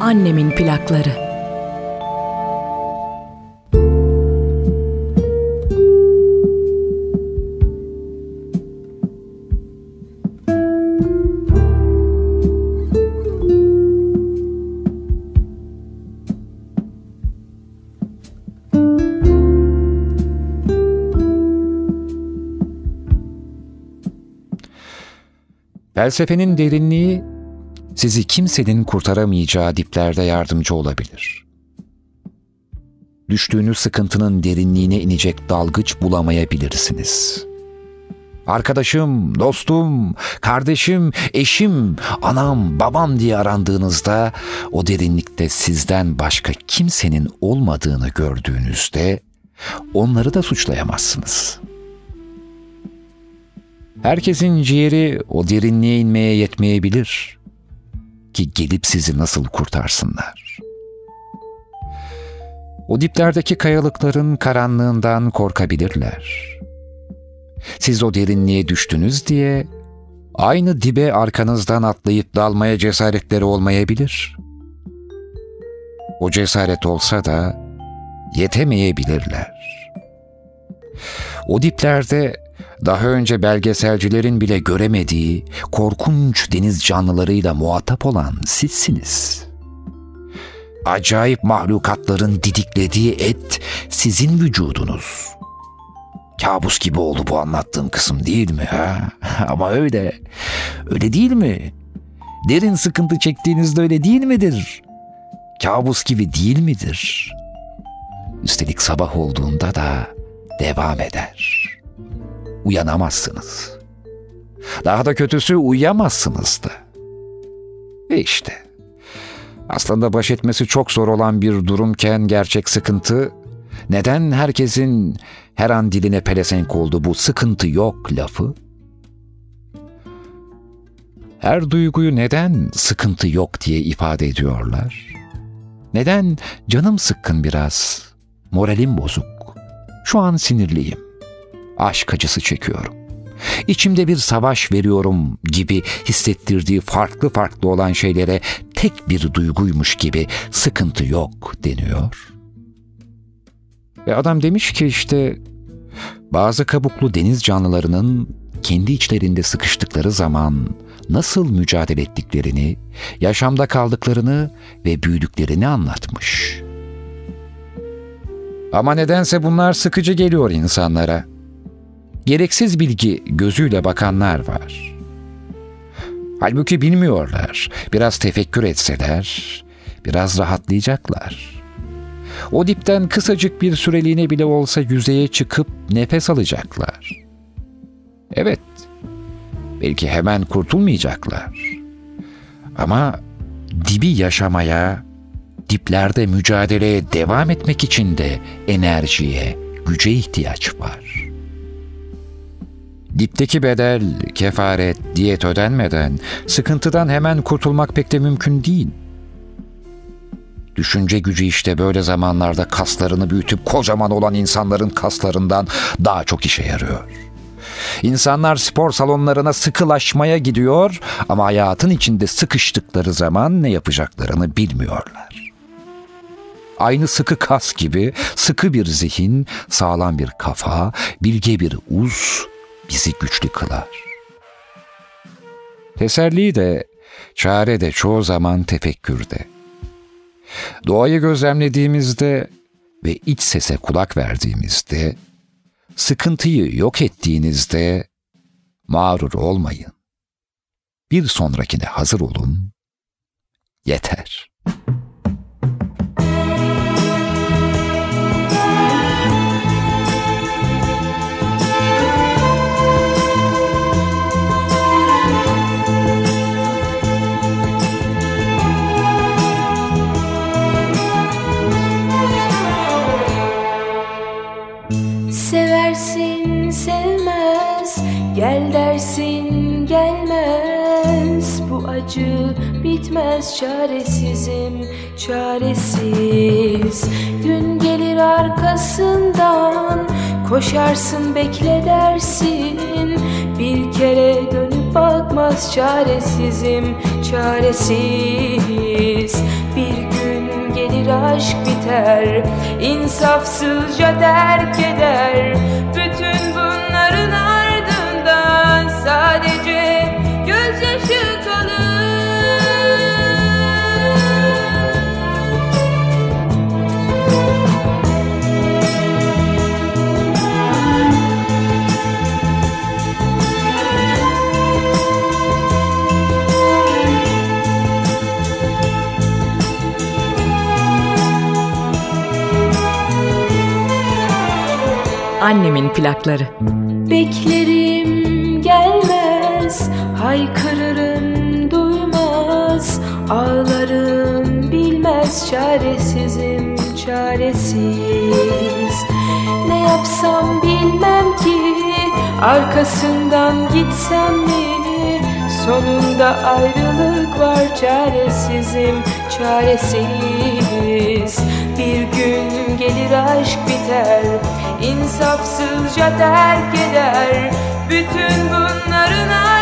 E: Annemin plakları.
A: Felsefenin derinliği sizi kimsenin kurtaramayacağı diplerde yardımcı olabilir. Düştüğünüz sıkıntının derinliğine inecek dalgıç bulamayabilirsiniz. Arkadaşım, dostum, kardeşim, eşim, anam, babam diye arandığınızda o derinlikte sizden başka kimsenin olmadığını gördüğünüzde onları da suçlayamazsınız.'' Herkesin ciğeri o derinliğe inmeye yetmeyebilir ki gelip sizi nasıl kurtarsınlar. O diplerdeki kayalıkların karanlığından korkabilirler. Siz o derinliğe düştünüz diye aynı dibe arkanızdan atlayıp dalmaya cesaretleri olmayabilir. O cesaret olsa da yetemeyebilirler. O diplerde daha önce belgeselcilerin bile göremediği korkunç deniz canlılarıyla muhatap olan sizsiniz. Acayip mahlukatların didiklediği et sizin vücudunuz. Kabus gibi oldu bu anlattığım kısım değil mi ha? Ama öyle. Öyle değil mi? Derin sıkıntı çektiğinizde öyle değil midir? Kabus gibi değil midir? Üstelik sabah olduğunda da devam eder. Uyanamazsınız. Daha da kötüsü uyuyamazsınız da. E işte. Aslında baş etmesi çok zor olan bir durumken gerçek sıkıntı neden herkesin her an diline pelesenk oldu bu sıkıntı yok lafı? Her duyguyu neden sıkıntı yok diye ifade ediyorlar? Neden canım sıkkın biraz, moralim bozuk, şu an sinirliyim, aşk acısı çekiyorum, içimde bir savaş veriyorum gibi hissettirdiği farklı farklı olan şeylere tek bir duyguymuş gibi sıkıntı yok deniyor. Ve adam demiş ki işte bazı kabuklu deniz canlılarının kendi içlerinde sıkıştıkları zaman nasıl mücadele ettiklerini, yaşamda kaldıklarını ve büyüdüklerini anlatmış. Ama nedense bunlar sıkıcı geliyor insanlara. Gereksiz bilgi gözüyle bakanlar var. Halbuki bilmiyorlar. Biraz tefekkür etseler, biraz rahatlayacaklar. O dipten kısacık bir süreliğine bile olsa yüzeye çıkıp nefes alacaklar. Evet, belki hemen kurtulmayacaklar. Ama dibi yaşamaya, diplerde mücadeleye devam etmek için de enerjiye, güce ihtiyaç var. Dipteki bedel, kefaret, diyet ödenmeden sıkıntıdan hemen kurtulmak pek de mümkün değil. Düşünce gücü işte böyle zamanlarda kaslarını büyütüp kocaman olan insanların kaslarından daha çok işe yarıyor. İnsanlar spor salonlarına sıkılaşmaya gidiyor ama hayatın içinde sıkıştıkları zaman ne yapacaklarını bilmiyorlar. Aynı sıkı kas gibi sıkı bir zihin, sağlam bir kafa, bilge bir uz bizi güçlü kılar. Teselli de, çare de çoğu zaman tefekkürde. Doğayı gözlemlediğimizde ve iç sese kulak verdiğimizde, sıkıntıyı yok ettiğinizde mağrur olmayın. Bir sonrakine hazır olun. Yeter.
B: Acı bitmez Çaresizim çaresiz. Gün gelir arkasından Koşarsın bekle dersin. Bir kere dönüp bakmaz Çaresizim çaresiz. Bir gün gelir aşk biter insafsızca terk eder. Bütün bunların ardından sadece gözyaşı kalır
E: Annemin plakları.
B: Beklerim gelmez Haykırırım duymaz Ağlarım bilmez Çaresizim çaresiz. Ne yapsam bilmem ki Arkasından gitsem mi? Sonunda ayrılık var Çaresizim çaresiz Bir gün gelir aşk biter insafsızca terk eder. Bütün bunların ardından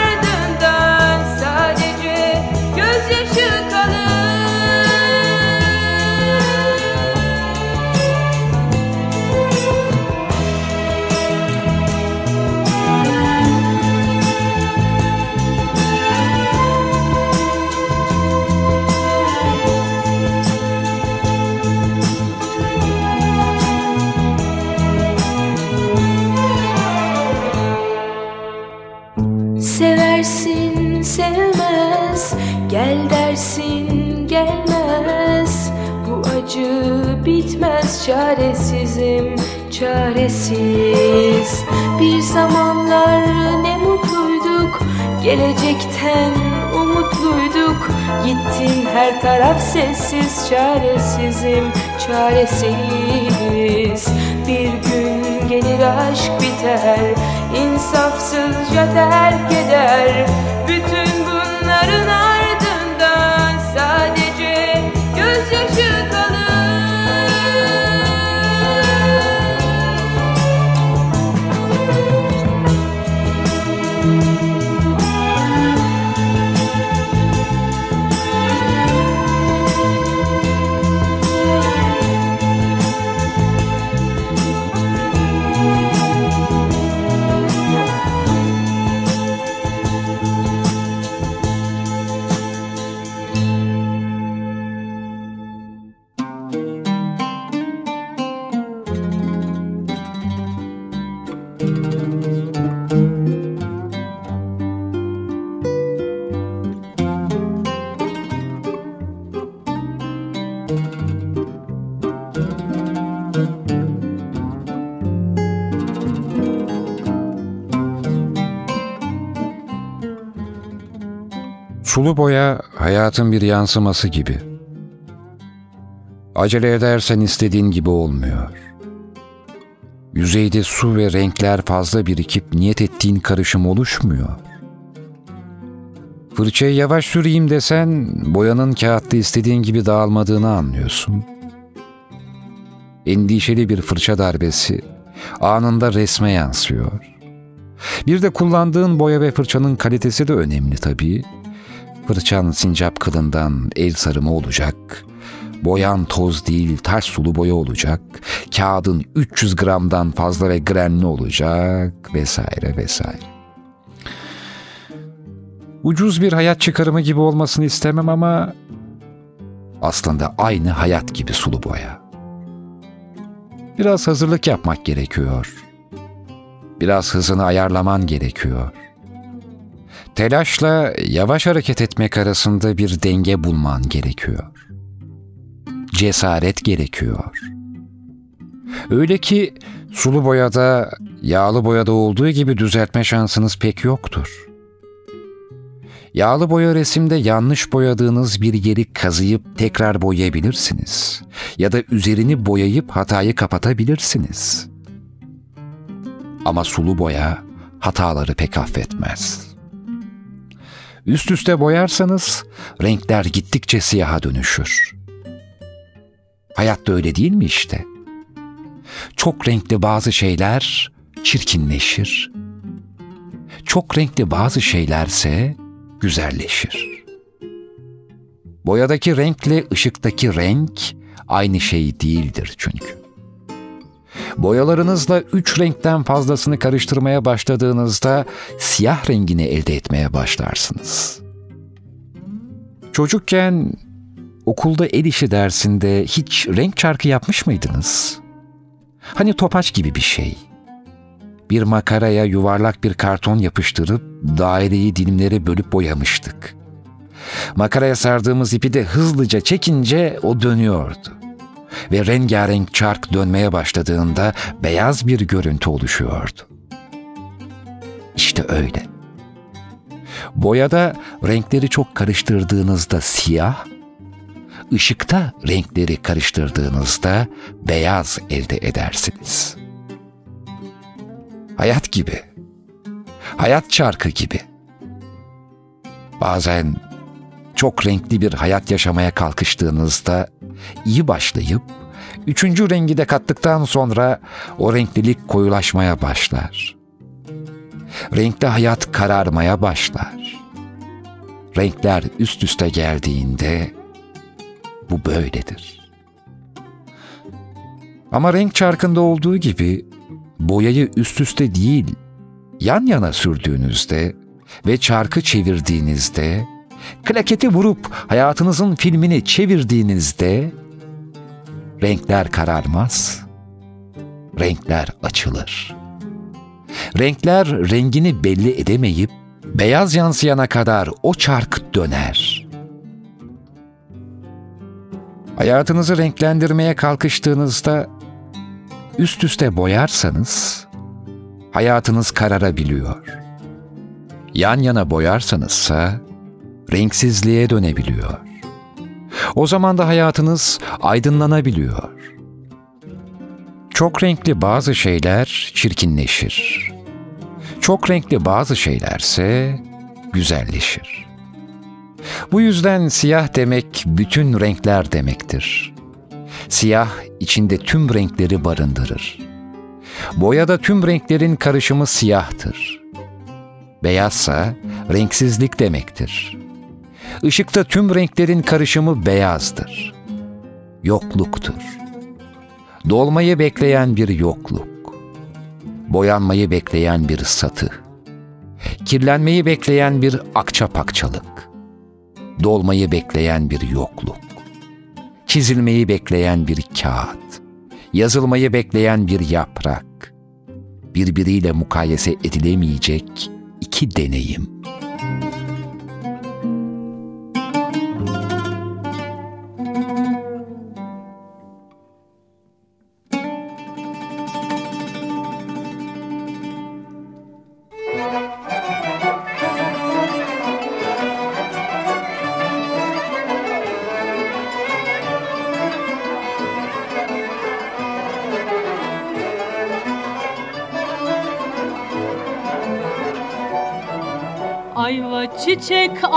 B: Gel dersin gelmez. Bu acı bitmez çaresizim çaresiz. Bir zamanlar ne mutluyduk Gelecekten umutluyduk. Gittin her taraf sessiz Çaresizim çaresiz. Bir gün gelir aşk biter insafsızca terk eder. Bütün
A: Sulu boya hayatın bir yansıması gibi. Acele edersen istediğin gibi olmuyor. Yüzeyde su ve renkler fazla birikip niyet ettiğin karışım oluşmuyor. Fırçayı yavaş süreyim desen boyanın kağıtta istediğin gibi dağılmadığını anlıyorsun. Endişeli bir fırça darbesi anında resme yansıyor. Bir de kullandığın boya ve fırçanın kalitesi de önemli tabii. Fırçan sincap kılından el sarımı olacak. Boyan toz değil ters sulu boya olacak. Kağıdın 300 gramdan fazla ve grenli olacak vesaire vesaire. Ucuz bir hayat çıkarımı gibi olmasını istemem ama aslında aynı hayat gibi sulu boya. Biraz hazırlık yapmak gerekiyor. Biraz hızını ayarlaman gerekiyor. Telaşla yavaş hareket etmek arasında bir denge bulman gerekiyor. Cesaret gerekiyor. Öyle ki sulu boyada, yağlı boyada olduğu gibi düzeltme şansınız pek yoktur. Yağlı boya resimde yanlış boyadığınız bir yeri kazıyıp tekrar boyayabilirsiniz. Ya da üzerini boyayıp hatayı kapatabilirsiniz. Ama sulu boya hataları pek affetmez. Üst üste boyarsanız renkler gittikçe siyaha dönüşür. Hayat da öyle değil mi işte? Çok renkli bazı şeyler çirkinleşir. Çok renkli bazı şeylerse güzelleşir. Boyadaki renkle ışıktaki renk aynı şey değildir çünkü. Boyalarınızla üç renkten fazlasını karıştırmaya başladığınızda siyah rengini elde etmeye başlarsınız. Çocukken okulda el işi dersinde hiç renk çarkı yapmış mıydınız? Hani topaç gibi bir şey. Bir makaraya yuvarlak bir karton yapıştırıp daireyi dilimlere bölüp boyamıştık. Makaraya sardığımız ipi de hızlıca çekince o dönüyordu ve rengarenk çark dönmeye başladığında beyaz bir görüntü oluşuyordu. İşte öyle. Boyada renkleri çok karıştırdığınızda siyah, ışıkta renkleri karıştırdığınızda beyaz elde edersiniz. Hayat gibi. Hayat çarkı gibi. Bazen çok renkli bir hayat yaşamaya kalkıştığınızda iyi başlayıp üçüncü rengi de kattıktan sonra o renklilik koyulaşmaya başlar. Renkli hayat kararmaya başlar. Renkler üst üste geldiğinde bu böyledir. Ama renk çarkında olduğu gibi boyayı üst üste değil, yan yana sürdüğünüzde ve çarkı çevirdiğinizde klaketi vurup hayatınızın filmini çevirdiğinizde renkler kararmaz, renkler açılır. Renkler rengini belli edemeyip Beyaz yansıyana kadar o çark döner. Hayatınızı renklendirmeye kalkıştığınızda üst üste boyarsanız hayatınız kararabiliyor. Yan yana boyarsanızsa renksizliğe dönebiliyor. O zaman da hayatınız aydınlanabiliyor. Çok renkli bazı şeyler çirkinleşir. Çok renkli bazı şeylerse güzelleşir. Bu yüzden siyah demek bütün renkler demektir. Siyah içinde tüm renkleri barındırır. Boyada tüm renklerin karışımı siyahtır. Beyazsa renksizlik demektir. Işıkta tüm renklerin karışımı beyazdır. Yokluktur. Dolmayı bekleyen bir yokluk. Boyanmayı bekleyen bir satı. Kirlenmeyi bekleyen bir akçapakçalık. Dolmayı bekleyen bir yokluk. Çizilmeyi bekleyen bir kağıt. Yazılmayı bekleyen bir yaprak. Birbiriyle mukayese edilemeyecek iki deneyim.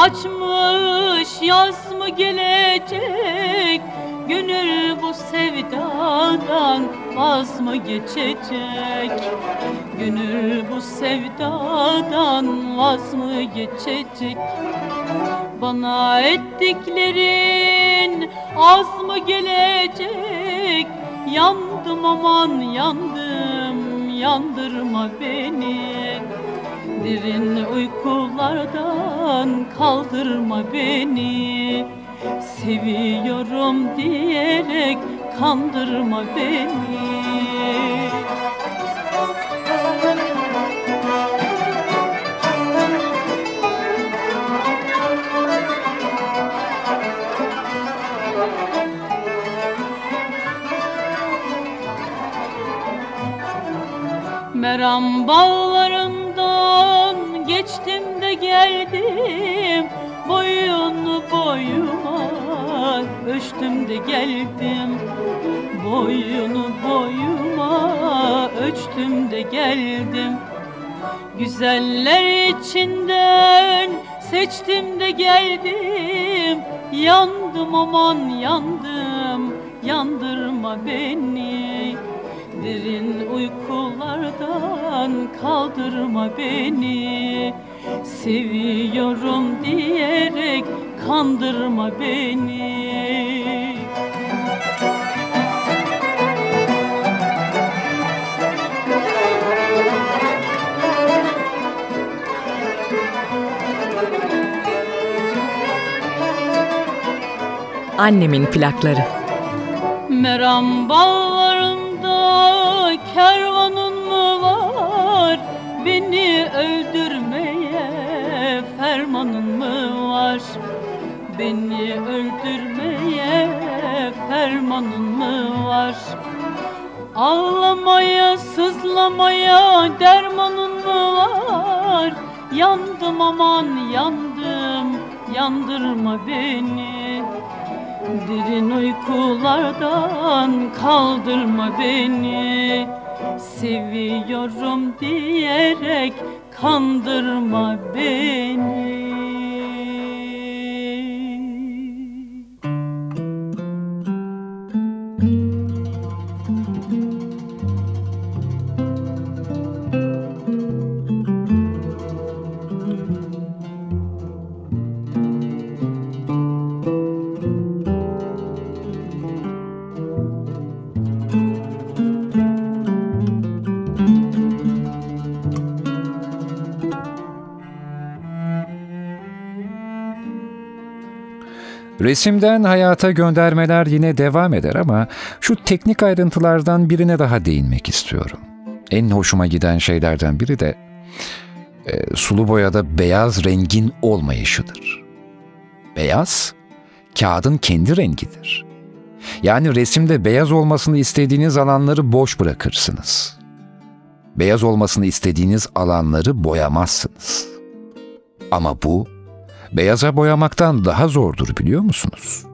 I: Açmış yaz mı gelecek? Gönül bu sevdadan vaz mı geçecek? Gönül bu sevdadan vaz mı geçecek? Bana ettiklerin az mı gelecek? Yandım aman yandım yandırma beni Derin uykulardan kaldırma beni. Seviyorum diyerek kandırma beni. Meram de geldim Boyunu boyuma ölçtüm de geldim. Boyunu boyuma ölçtüm de geldim. Güzeller içinden seçtim de geldim. Yandım aman yandım yandırma beni. Derin uykulardan kaldırma beni Seviyorum diyerek kandırma beni
E: Annemin plakları.
I: Meram bağlarında kervanın mı var? Beni öldürmeye fermanın mı var? Beni öldürmeye fermanın mı var? Ağlamaya, sızlamaya dermanın mı var? Yandım aman yandım, yandırma beni. Derin uykulardan kaldırma beni Seviyorum diyerek kandırma beni
A: Resimden hayata göndermeler yine devam eder ama şu teknik ayrıntılardan birine daha değinmek istiyorum. En hoşuma giden şeylerden biri de e, sulu boyada beyaz rengin olmayışıdır. Beyaz, kağıdın kendi rengidir. Yani resimde beyaz olmasını istediğiniz alanları boş bırakırsınız. Beyaz olmasını istediğiniz alanları boyamazsınız. Ama bu beyaza boyamaktan daha zordur biliyor musunuz?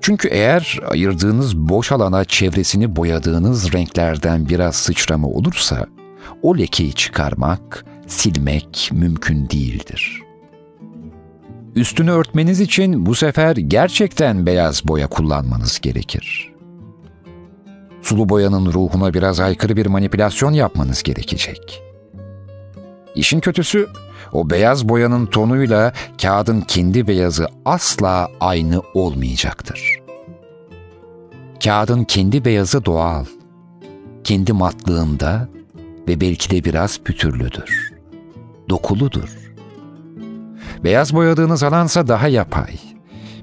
A: Çünkü eğer ayırdığınız boş alana çevresini boyadığınız renklerden biraz sıçrama olursa o lekeyi çıkarmak, silmek mümkün değildir. Üstünü örtmeniz için bu sefer gerçekten beyaz boya kullanmanız gerekir. Sulu boyanın ruhuna biraz aykırı bir manipülasyon yapmanız gerekecek. İşin kötüsü o beyaz boyanın tonuyla kağıdın kendi beyazı asla aynı olmayacaktır. Kağıdın kendi beyazı doğal, kendi matlığında ve belki de biraz pütürlüdür. Dokuludur. Beyaz boyadığınız alansa daha yapay,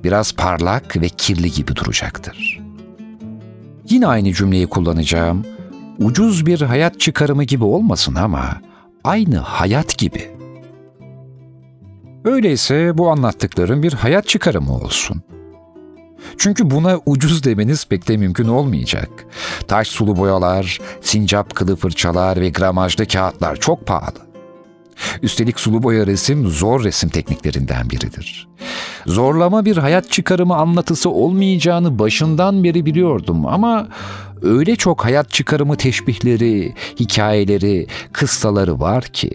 A: biraz parlak ve kirli gibi duracaktır. Yine aynı cümleyi kullanacağım. Ucuz bir hayat çıkarımı gibi olmasın ama aynı hayat gibi. Öyleyse bu anlattıklarım bir hayat çıkarımı olsun. Çünkü buna ucuz demeniz pek de mümkün olmayacak. Taş sulu boyalar, sincap kılı fırçalar ve gramajlı kağıtlar çok pahalı. Üstelik sulu boya resim zor resim tekniklerinden biridir. Zorlama bir hayat çıkarımı anlatısı olmayacağını başından beri biliyordum ama öyle çok hayat çıkarımı teşbihleri, hikayeleri, kıssaları var ki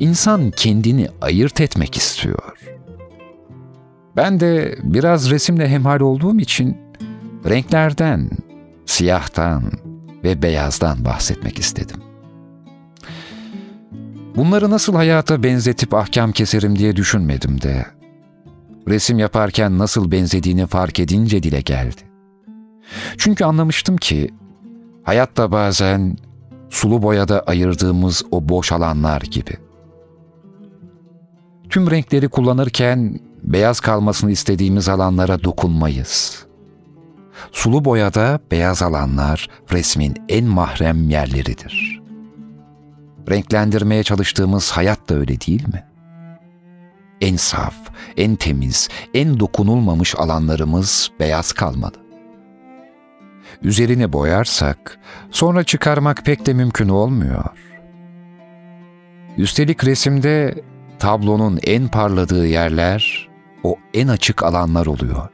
A: insan kendini ayırt etmek istiyor. Ben de biraz resimle hemhal olduğum için renklerden, siyahtan ve beyazdan bahsetmek istedim. Bunları nasıl hayata benzetip ahkam keserim diye düşünmedim de. Resim yaparken nasıl benzediğini fark edince dile geldi. Çünkü anlamıştım ki hayatta bazen sulu boyada ayırdığımız o boş alanlar gibi. Tüm renkleri kullanırken beyaz kalmasını istediğimiz alanlara dokunmayız. Sulu boyada beyaz alanlar resmin en mahrem yerleridir. Renklendirmeye çalıştığımız hayat da öyle değil mi? En saf, en temiz, en dokunulmamış alanlarımız beyaz kalmalı. Üzerini boyarsak sonra çıkarmak pek de mümkün olmuyor. Üstelik resimde tablonun en parladığı yerler o en açık alanlar oluyor.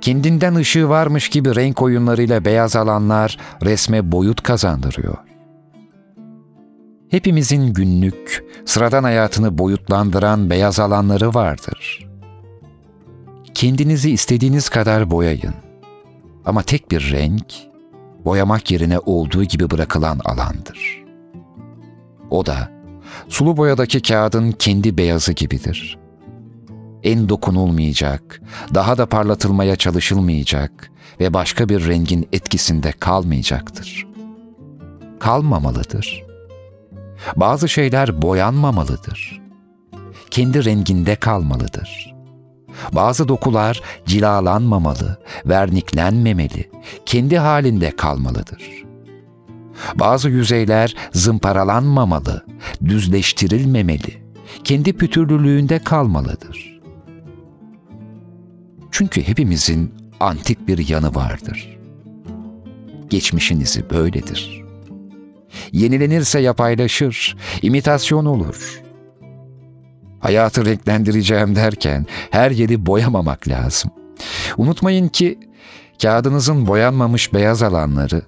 A: Kendinden ışığı varmış gibi renk oyunlarıyla beyaz alanlar resme boyut kazandırıyor. Hepimizin günlük, sıradan hayatını boyutlandıran beyaz alanları vardır. Kendinizi istediğiniz kadar boyayın. Ama tek bir renk, boyamak yerine olduğu gibi bırakılan alandır. O da, sulu boyadaki kağıdın kendi beyazı gibidir. En dokunulmayacak, daha da parlatılmaya çalışılmayacak ve başka bir rengin etkisinde kalmayacaktır. Kalmamalıdır.'' Bazı şeyler boyanmamalıdır. Kendi renginde kalmalıdır. Bazı dokular cilalanmamalı, verniklenmemeli, kendi halinde kalmalıdır. Bazı yüzeyler zımparalanmamalı, düzleştirilmemeli, kendi pütürlülüğünde kalmalıdır. Çünkü hepimizin antik bir yanı vardır. Geçmişinizi böyledir.'' Yenilenirse yapaylaşır, imitasyon olur. Hayatı renklendireceğim derken her yeri boyamamak lazım. Unutmayın ki kağıdınızın boyanmamış beyaz alanları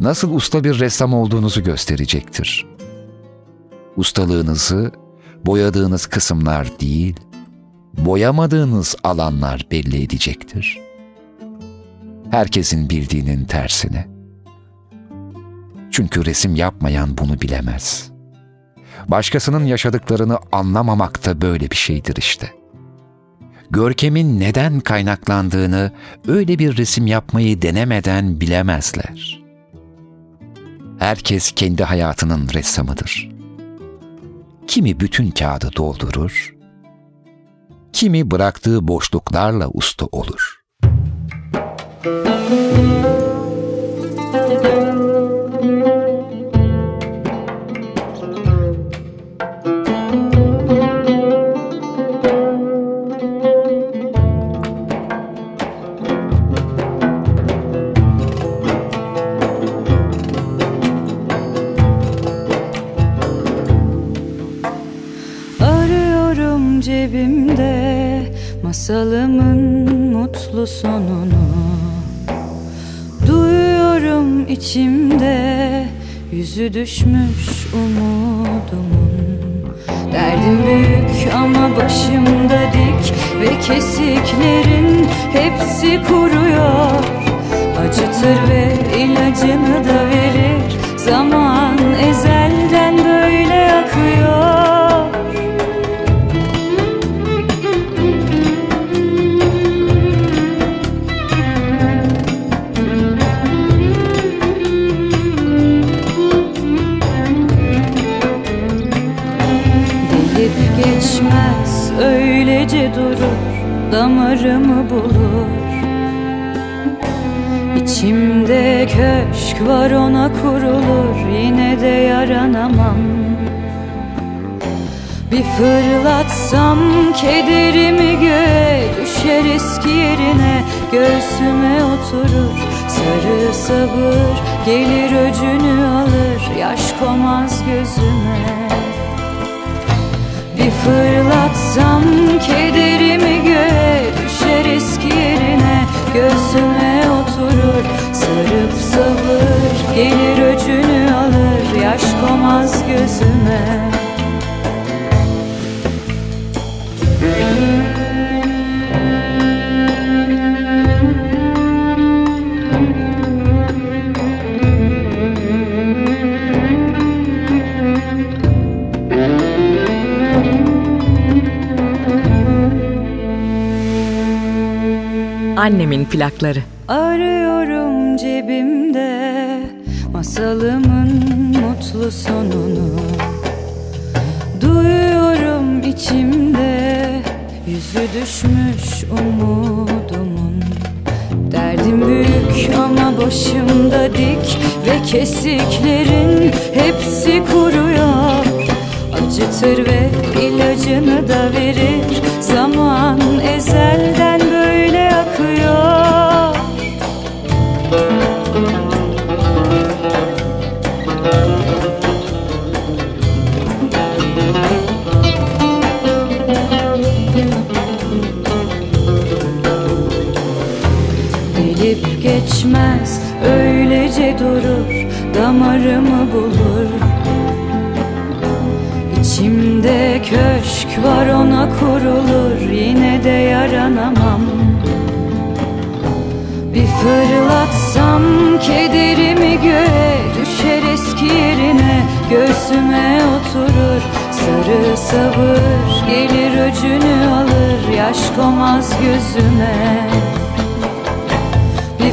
A: nasıl usta bir ressam olduğunuzu gösterecektir. Ustalığınızı boyadığınız kısımlar değil, boyamadığınız alanlar belli edecektir. Herkesin bildiğinin tersine. Çünkü resim yapmayan bunu bilemez. Başkasının yaşadıklarını anlamamak da böyle bir şeydir işte. Görkemin neden kaynaklandığını öyle bir resim yapmayı denemeden bilemezler. Herkes kendi hayatının ressamıdır. Kimi bütün kağıdı doldurur, kimi bıraktığı boşluklarla usta olur. Müzik
J: masalımın mutlu sonunu Duyuyorum içimde. Yüzü düşmüş umudumun. Derdim büyük ama başımda dik ve kesiklerin hepsi kuruyor. Acıtır ve ilacını da verir Zaman Damarımı bulur. İçimde köşk var ona kurulur. Yine de yaranamam. Bir fırlatsam kederimi göğe Düşer eski yerine. Göğsüme oturur Sarı sabır gelir öcünü alır. Yaş komaz gözüme. Bir fırlatsam kederimi göğe eski yerine göğsüme oturur. Sarıp sabır gelir öcünü alır. Yaş komaz gözüme
E: Annemin plakları.
J: Arıyorum cebimde masalımın mutlu sonunu. Duyuyorum içimde yüzü düşmüş umudumun. Derdim büyük ama başımda dik ve kesiklerin hepsi kuruyor. Acıtır ve ilacını da verir Zaman ezelden durur Damarımı bulur. İçimde köşk var ona kurulur Yine de yaranamam. Bir fırlatsam kederimi göğe Düşer eski yerine göğsüme oturur Sarı sabır gelir öcünü alır Yaş komaz gözüme. Bir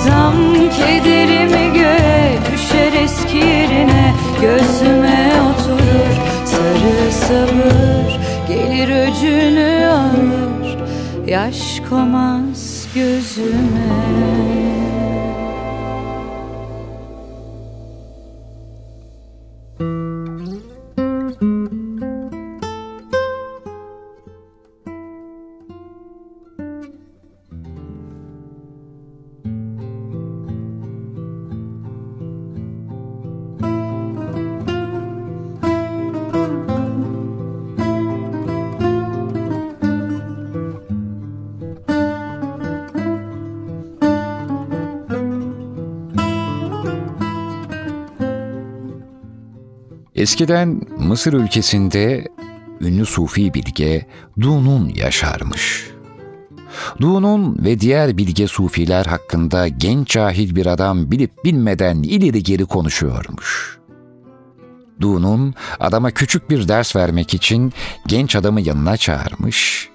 J: fırlatsam kederimi göğe Düşer eski yerine göğsüme oturur Sarı sabır. Gelir öcünü alır Yaş komaz gözüme
A: Eskiden Mısır ülkesinde ünlü sufi bilge Dunun yaşarmış. Dunun ve diğer bilge sufiler hakkında genç cahil bir adam bilip bilmeden ileri geri konuşuyormuş. Dunun adama küçük bir ders vermek için genç adamı yanına çağırmış,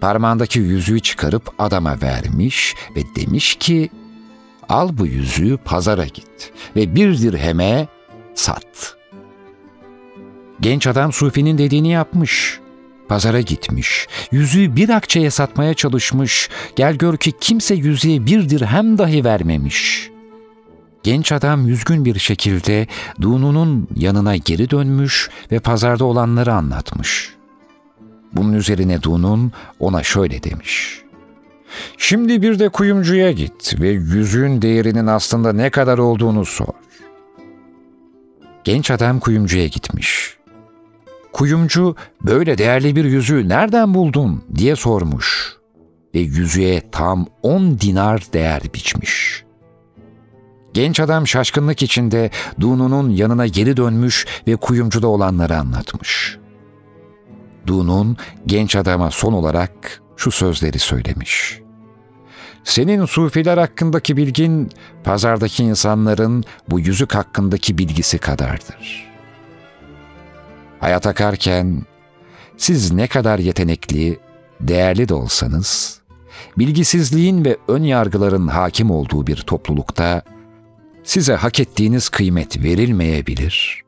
A: parmağındaki yüzüğü çıkarıp adama vermiş ve demiş ki al bu yüzüğü pazara git ve bir dirheme sat.'' Genç adam Sufi'nin dediğini yapmış. Pazara gitmiş. Yüzüğü bir akçeye satmaya çalışmış. Gel gör ki kimse yüzüğe bir dirhem dahi vermemiş. Genç adam yüzgün bir şekilde Dunu'nun yanına geri dönmüş ve pazarda olanları anlatmış. Bunun üzerine Dunun ona şöyle demiş. Şimdi bir de kuyumcuya git ve yüzüğün değerinin aslında ne kadar olduğunu sor. Genç adam kuyumcuya gitmiş. Kuyumcu böyle değerli bir yüzüğü nereden buldun diye sormuş ve yüzüğe tam on dinar değer biçmiş. Genç adam şaşkınlık içinde Dunu'nun yanına geri dönmüş ve kuyumcuda olanları anlatmış. Dunun genç adama son olarak şu sözleri söylemiş. Senin sufiler hakkındaki bilgin pazardaki insanların bu yüzük hakkındaki bilgisi kadardır. Hayat akarken siz ne kadar yetenekli, değerli de olsanız, bilgisizliğin ve ön yargıların hakim olduğu bir toplulukta size hak ettiğiniz kıymet verilmeyebilir.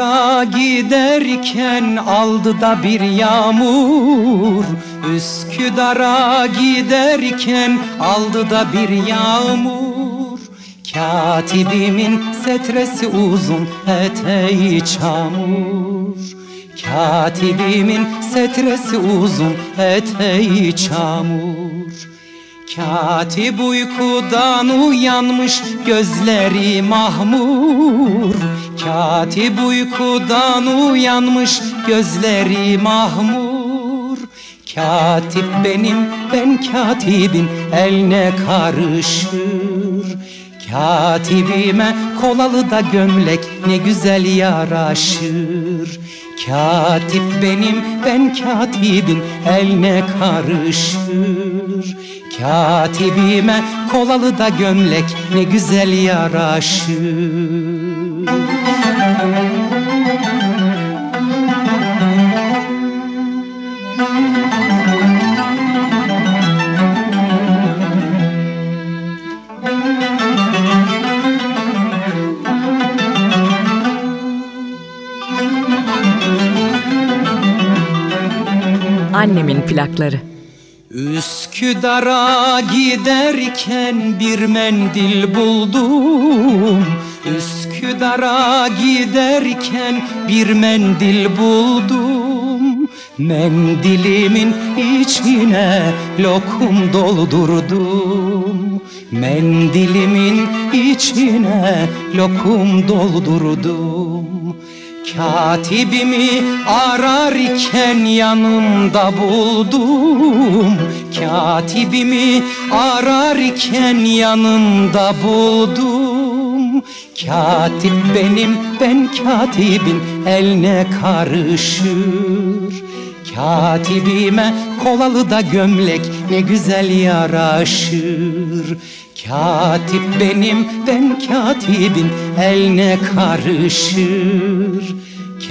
K: Üsküdar'a giderken aldı da bir yağmur. Üsküdar'a giderken aldı da bir yağmur. Katibimin setresi uzun eteği çamur. Katibimin setresi uzun eteği çamur. Katip uykudan uyanmış gözleri mahmur Katip uykudan uyanmış gözleri mahmur. Katip benim ben katibin eline karışır. Katibime kolalı da gömlek ne güzel yaraşır. Katip benim ben katibin eline karışır. Katibime kolalı da gömlek ne güzel yaraşır
E: Annemin plakları.
K: Üsküdar'a giderken bir mendil buldum. Üsküdar'a giderken bir mendil buldum. Mendilimin içine lokum doldurdum. Mendilimin içine lokum doldurdum Katibimi ararken yanımda buldum. Katibimi ararken yanımda buldum. Katip benim ben katibin eline karışır Katibime kolalı da gömlek ne güzel yaraşır. Katip benim ben katibin eline karışır.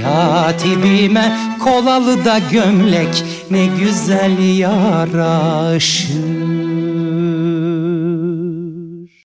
K: Katibime kolalı da gömlek ne güzel yaraşır